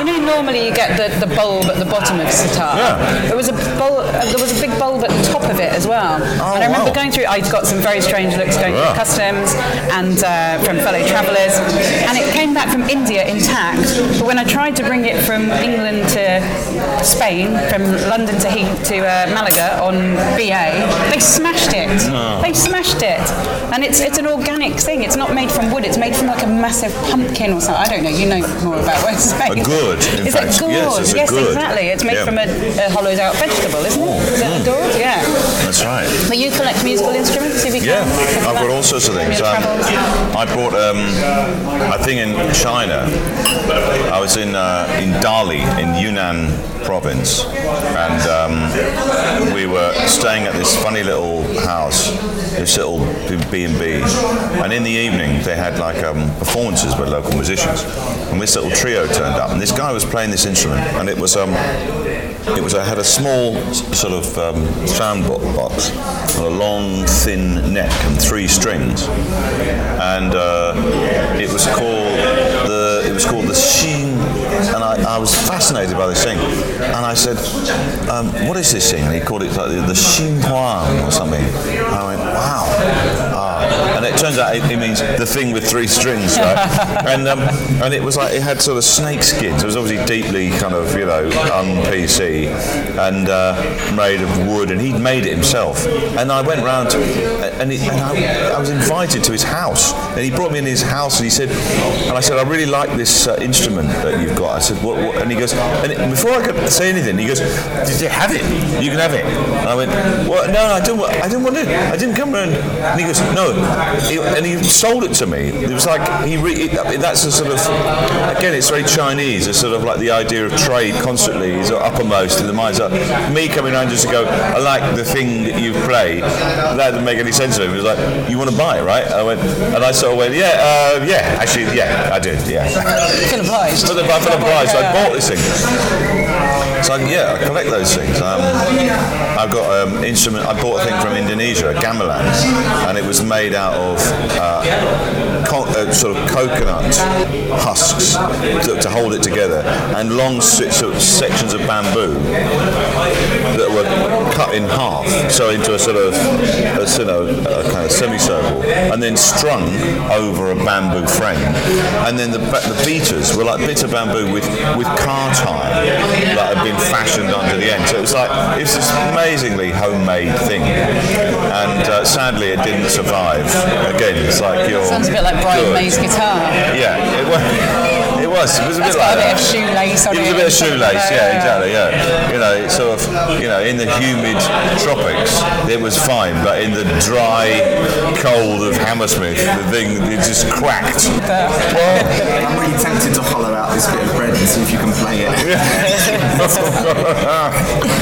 You know, normally you get the, the bulb at the bottom of sitar. Yeah. There was a bulb. There was a big bulb at the top of it as well. Oh, and I remember wow. going through. I got some very strange looks going Yeah. through customs and uh, from fellow travellers, and it came back from India intact. But when I tried to bring it from England to Spain, from London to he- to uh, Malaga on BA, they smashed it. They smashed it, and it's it's an organic thing. It's not made from wood. It's made from like a massive pumpkin or something. I don't know. You know more about what it's made. A gourd, in Is fact. it gourd? Yes, it's a yes, exactly. It's made Yeah. from a, a hollowed out vegetable, isn't it? Is it a gourd? Yeah. That's right. But you collect musical instruments if you Yeah, can? I've got all sorts of things. Um. I bought um, a thing in China. I was in uh, in Dali in Yunnan province, and um, we were staying at this funny little house, this little B and B, and in the evening they had like um, performances by local musicians, and this little trio turned up, and this guy was playing this instrument, and it was um, it was. I had a small sort of um, sound box, with a long, thin neck and three strings, and uh, it was called the. It was called the Xin, and I, I was fascinated by this thing, and I said, um, "What is this thing?" And he called it like the, the or something. And I went, "Wow." It turns out it, it means the thing with three strings, right? and um, and it was like it had sort of snake skins. It was obviously deeply kind of you know un-PC and uh, made of wood, and he'd made it himself. And I went round, to, and, and I, I was invited to his house, and he brought me in his house, and he said, and I said, I really like this uh, instrument that you've got. I said, what, what? And he goes, and before I could say anything, he goes, Did you have it? You can have it. And I went, Well, no, no, I didn't. I didn't want it. I didn't come around. And he goes, No. He, and he sold it to me. It was like he. Re, that's a sort of again, it's very Chinese. It's sort of like the idea of trade constantly is uppermost in the minds. Of, me coming around just to go, I like the thing that you play. That didn't make any sense to him. He was like, You want to buy it, right? I went, and I sort of went, Yeah, uh, yeah. Actually, yeah, I did. Yeah. Feel obliged. For the, for the price, I bought this thing. So yeah, I collect those things. Um, I've got an instrument. I bought a thing from Indonesia, a gamelan, and it was made out of uh, co- uh, sort of coconut husks to, to hold it together, and long sort of sections of bamboo that were cut in half, so into a sort of a, you know, a kind of semicircle, and then strung over a bamboo frame, and then the, the beaters were like bits of bamboo with with car tie that had been fashioned under the end. So it was like it's this amazingly homemade thing, and uh, sadly it didn't survive. Again, it's like your Sounds a bit like Brian good. May's guitar. Yeah, it was. It was. It was a That's bit got like a bit that. of shoelace on It was a bit of and stuff like shoelace. Yeah, yeah. exactly. Yeah. You know, it's sort of you know in the humid tropics it was fine, but in the dry cold of Hammersmith, the thing it just cracked. I'm really tempted to hollow out this bit of bread and see if you can play it.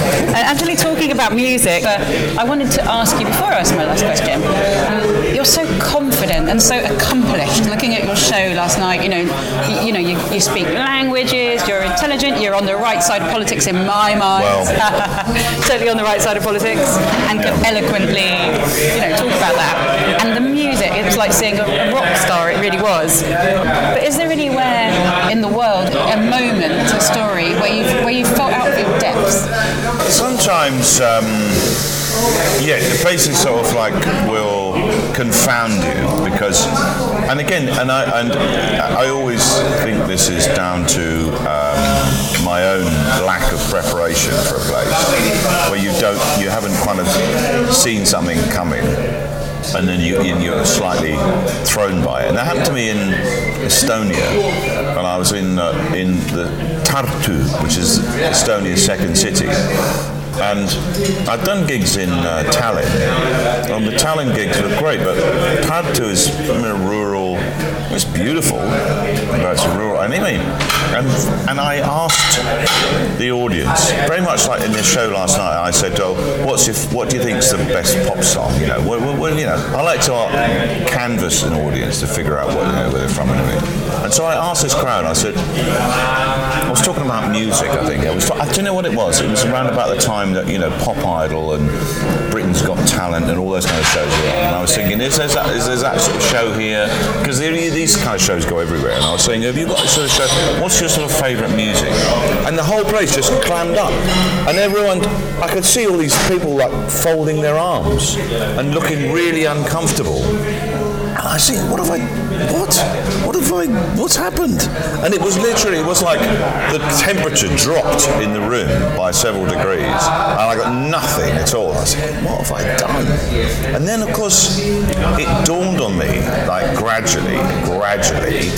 Uh, actually, talking about music, uh, I wanted to ask you before I ask my last question. Um, you're so confident and so accomplished. Looking at your show last night, you know, you, you know, you, you speak languages. You're intelligent. You're on the right side of politics in my mind. Certainly on the right side of politics, and can eloquently, you know, talk about that. And the music, it was like seeing a, a rock star. It really was. But is there anywhere in the world a moment, a story where you where you felt out of your depths? Sometimes, um, yeah, the places sort of like will confound you because, and again, and I and I always think this is down to um, my own lack of preparation for a place where you don't, you haven't kind of seen something coming. And then you you're slightly thrown by it. And that happened to me in Estonia, and I was in uh, in the Tartu, which is Estonia's second city. And I'd done gigs in uh, Tallinn. And the Tallinn gigs were great, but Tartu is rural. It's beautiful, but it's rural. Anyway, and and I asked the audience, very much like in this show last night. I said, "Oh, what's your, what do you think's the best pop song? You know, what, what- you know, I like to canvass an audience to figure out what you know where they're from and everything." And so I asked this crowd. I said, I was talking about music. I think I was. ta- don't know what it was? It was around about the time that you know Pop Idol and Britain's Got Talent and all those kind of shows were on. And I was thinking, is there that, is there that sort of show here? Because these kind of shows go everywhere. And I was saying, have you got a sort of show? What's your sort of favourite music? And the whole place just clammed up, and everyone. I could see all these people like folding their arms and looking really uncomfortable. And I see, what have I, what, what have I, what's happened? And it was literally, it was like the temperature dropped in the room by several degrees, and I got nothing at all. I said, what have I done? And then, of course, it dawned on me, like gradually, gradually,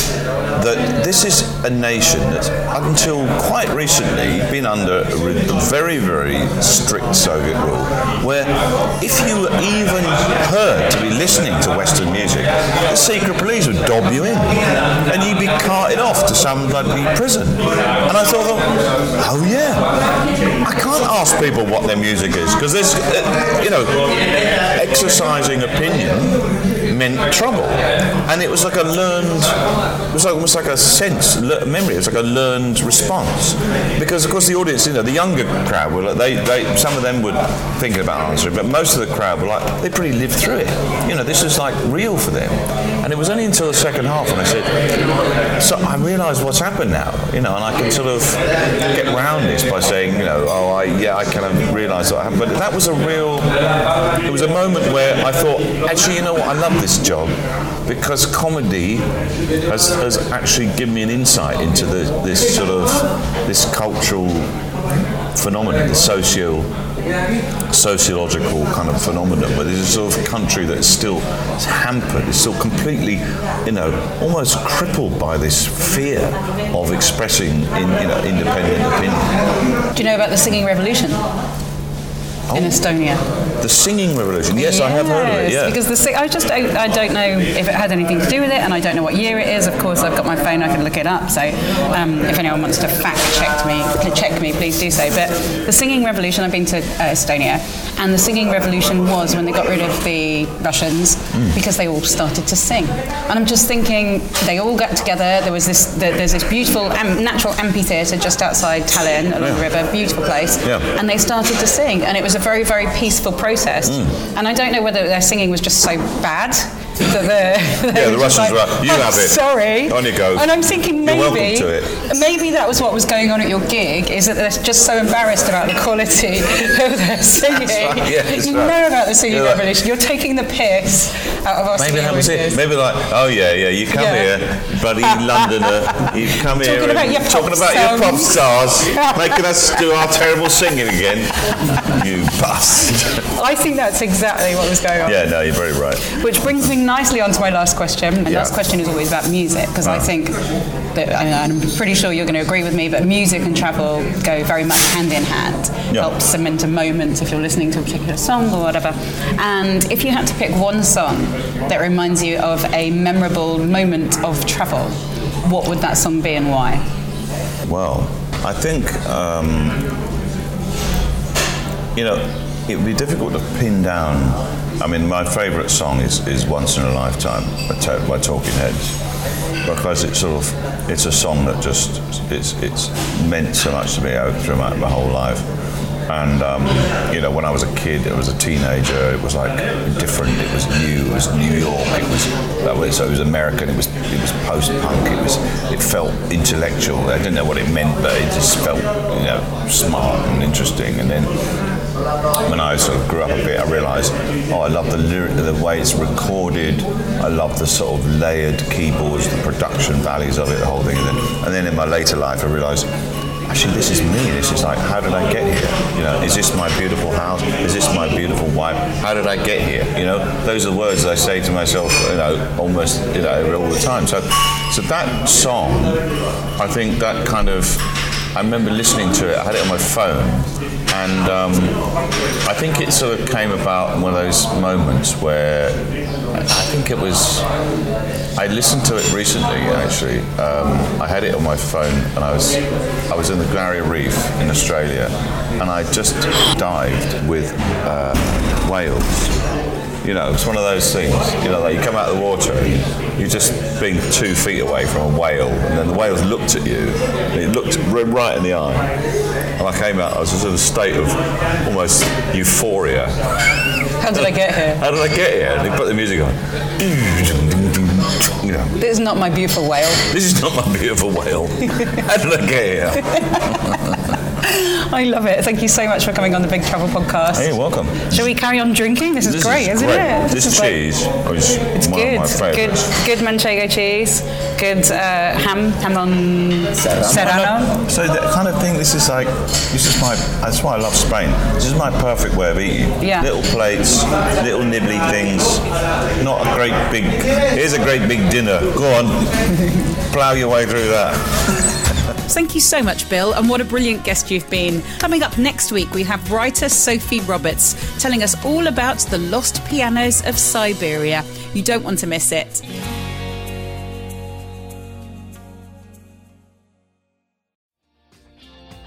that this is a nation that, until quite recently been under very, very strict Soviet rule, where if you were even heard to be listening to Western music, the secret police would dob you in, and you'd be carted off to some bloody prison. And I thought, oh yeah, I can't ask people what their music is because there's, uh, you know, exercising opinion meant trouble, and it was like a learned, it was almost like a sense, memory. It was like a learned response, because of course the audience, you know, the younger crowd were like, they, they, some of them were thinking about answering, but most of the crowd were like, they pretty lived through it. You know, this is like real for them, and it was only until the second half when I said, so I realised what's happened now, you know, and I can sort of get round this by saying, you know, oh, I, yeah, I kind of realised what happened, but that was a real, it was a moment where I thought, actually, you know what, I love this job because comedy has, has actually given me an insight into the, this sort of this cultural phenomenon, the socio sociological kind of phenomenon, where there's a sort of country that's still hampered, is still completely, you know, almost crippled by this fear of expressing in, you know, independent opinion. Do you know about the singing revolution in Estonia? The singing revolution, yes, I have heard of it. Yeah. Because the sing- I just don't, I don't know if it had anything to do with it, and I don't know what year it is. Of course, I've got my phone; I can look it up. So, um, if anyone wants to fact check me, check me, please do so. But the singing revolution, I've been to uh, Estonia, and the singing revolution was when they got rid of the Russians Hmm. because they all started to sing. And I'm just thinking, they all got together. There was this, the, there's this beautiful am- natural amphitheatre just outside Tallinn along the river, beautiful place, Yeah. and they started to sing, and it was a very, very peaceful process. Hmm. And I don't know whether their singing was just so bad that they're, Yeah, the just Russians were like, "You "I'm have it. Sorry. On you go. And I'm thinking maybe, to it. maybe that was what was going on at your gig. Is that they're just so embarrassed about the quality of their singing. right, yeah, you right. know about the singing You're like- revolution. You're taking the piss out of our Maybe singing that was it. Maybe like, oh yeah, yeah, you come Yeah. here, bloody Londoner, you come here Talking about and your pop talking about your pop stars, making us do our terrible singing again. You bastard. I think that's exactly what was going on. Yeah, no, you're very right. Which brings me nicely on to my last question. My Yeah. last question is always about music because I think that I- I'm pretty sure you're going to agree with me, but music and travel go very much hand in hand. Yeah. Helps cement a moment if you're listening to a particular song or whatever. And if you had to pick one song that reminds you of a memorable moment of travel, what would that song be and why? Well, I think um, you know it would be difficult to pin down. I mean, my favourite song is, is "Once in a Lifetime" by, Talking Heads because it's sort of it's a song that just it's it's meant so much to me out through my, whole life. And um, you know, when I was a kid, I was a teenager. It was like different. It was new. It was New York. It was that way. So it was American. It was it was post-punk. It was it felt intellectual. I didn't know what it meant, but it just felt you know smart and interesting. And then when I sort of grew up a bit, I realised, oh, I love the lyric, the way it's recorded. I love the sort of layered keyboards, the production values of it, the whole thing. And then, and then in my later life, I realised, actually, this is me. This is like, how did I get here? You know, is this my beautiful house? Is this my beautiful wife? How did I get here? You know, those are the words I say to myself. You know, almost you know all the time. So, so that song, I think that kind of. I remember listening to it. I had it on my phone, and um, I think it sort of came about in one of those moments where I think it was. I listened to it recently. Actually, um, I had it on my phone, and I was I was in the Barrier Reef in Australia, and I just dived with uh, whales. You know, it's one of those things. You know, like you come out of the water, and you're just being two feet away from a whale, and then the whales looked at you. And it looked right in the eye, and I came out. I was just in a state of almost euphoria. How did I get here? How did I get here? And they put the music on. You know, This is not my beautiful whale. this is not my beautiful whale. How did I get here? I love it. Thank you so much for coming on the Big Travel Podcast. Hey, welcome. Shall we carry on drinking? This is This great, is isn't great. it? This is like- cheese is It's one good. of my Good, favourites. good manchego cheese. Good uh, ham, ham on serrano. So that kind of thing. This is like this is my. That's why I love Spain. This is my perfect way of eating. Yeah. Little plates, little nibbly things. Not a great big. Here's a great big dinner. Go on, plough your way through that. Thank you so much, Bill, and what a brilliant guest you've been. Coming up next week, we have writer Sophie Roberts telling us all about the lost pianos of Siberia. You don't want to miss it.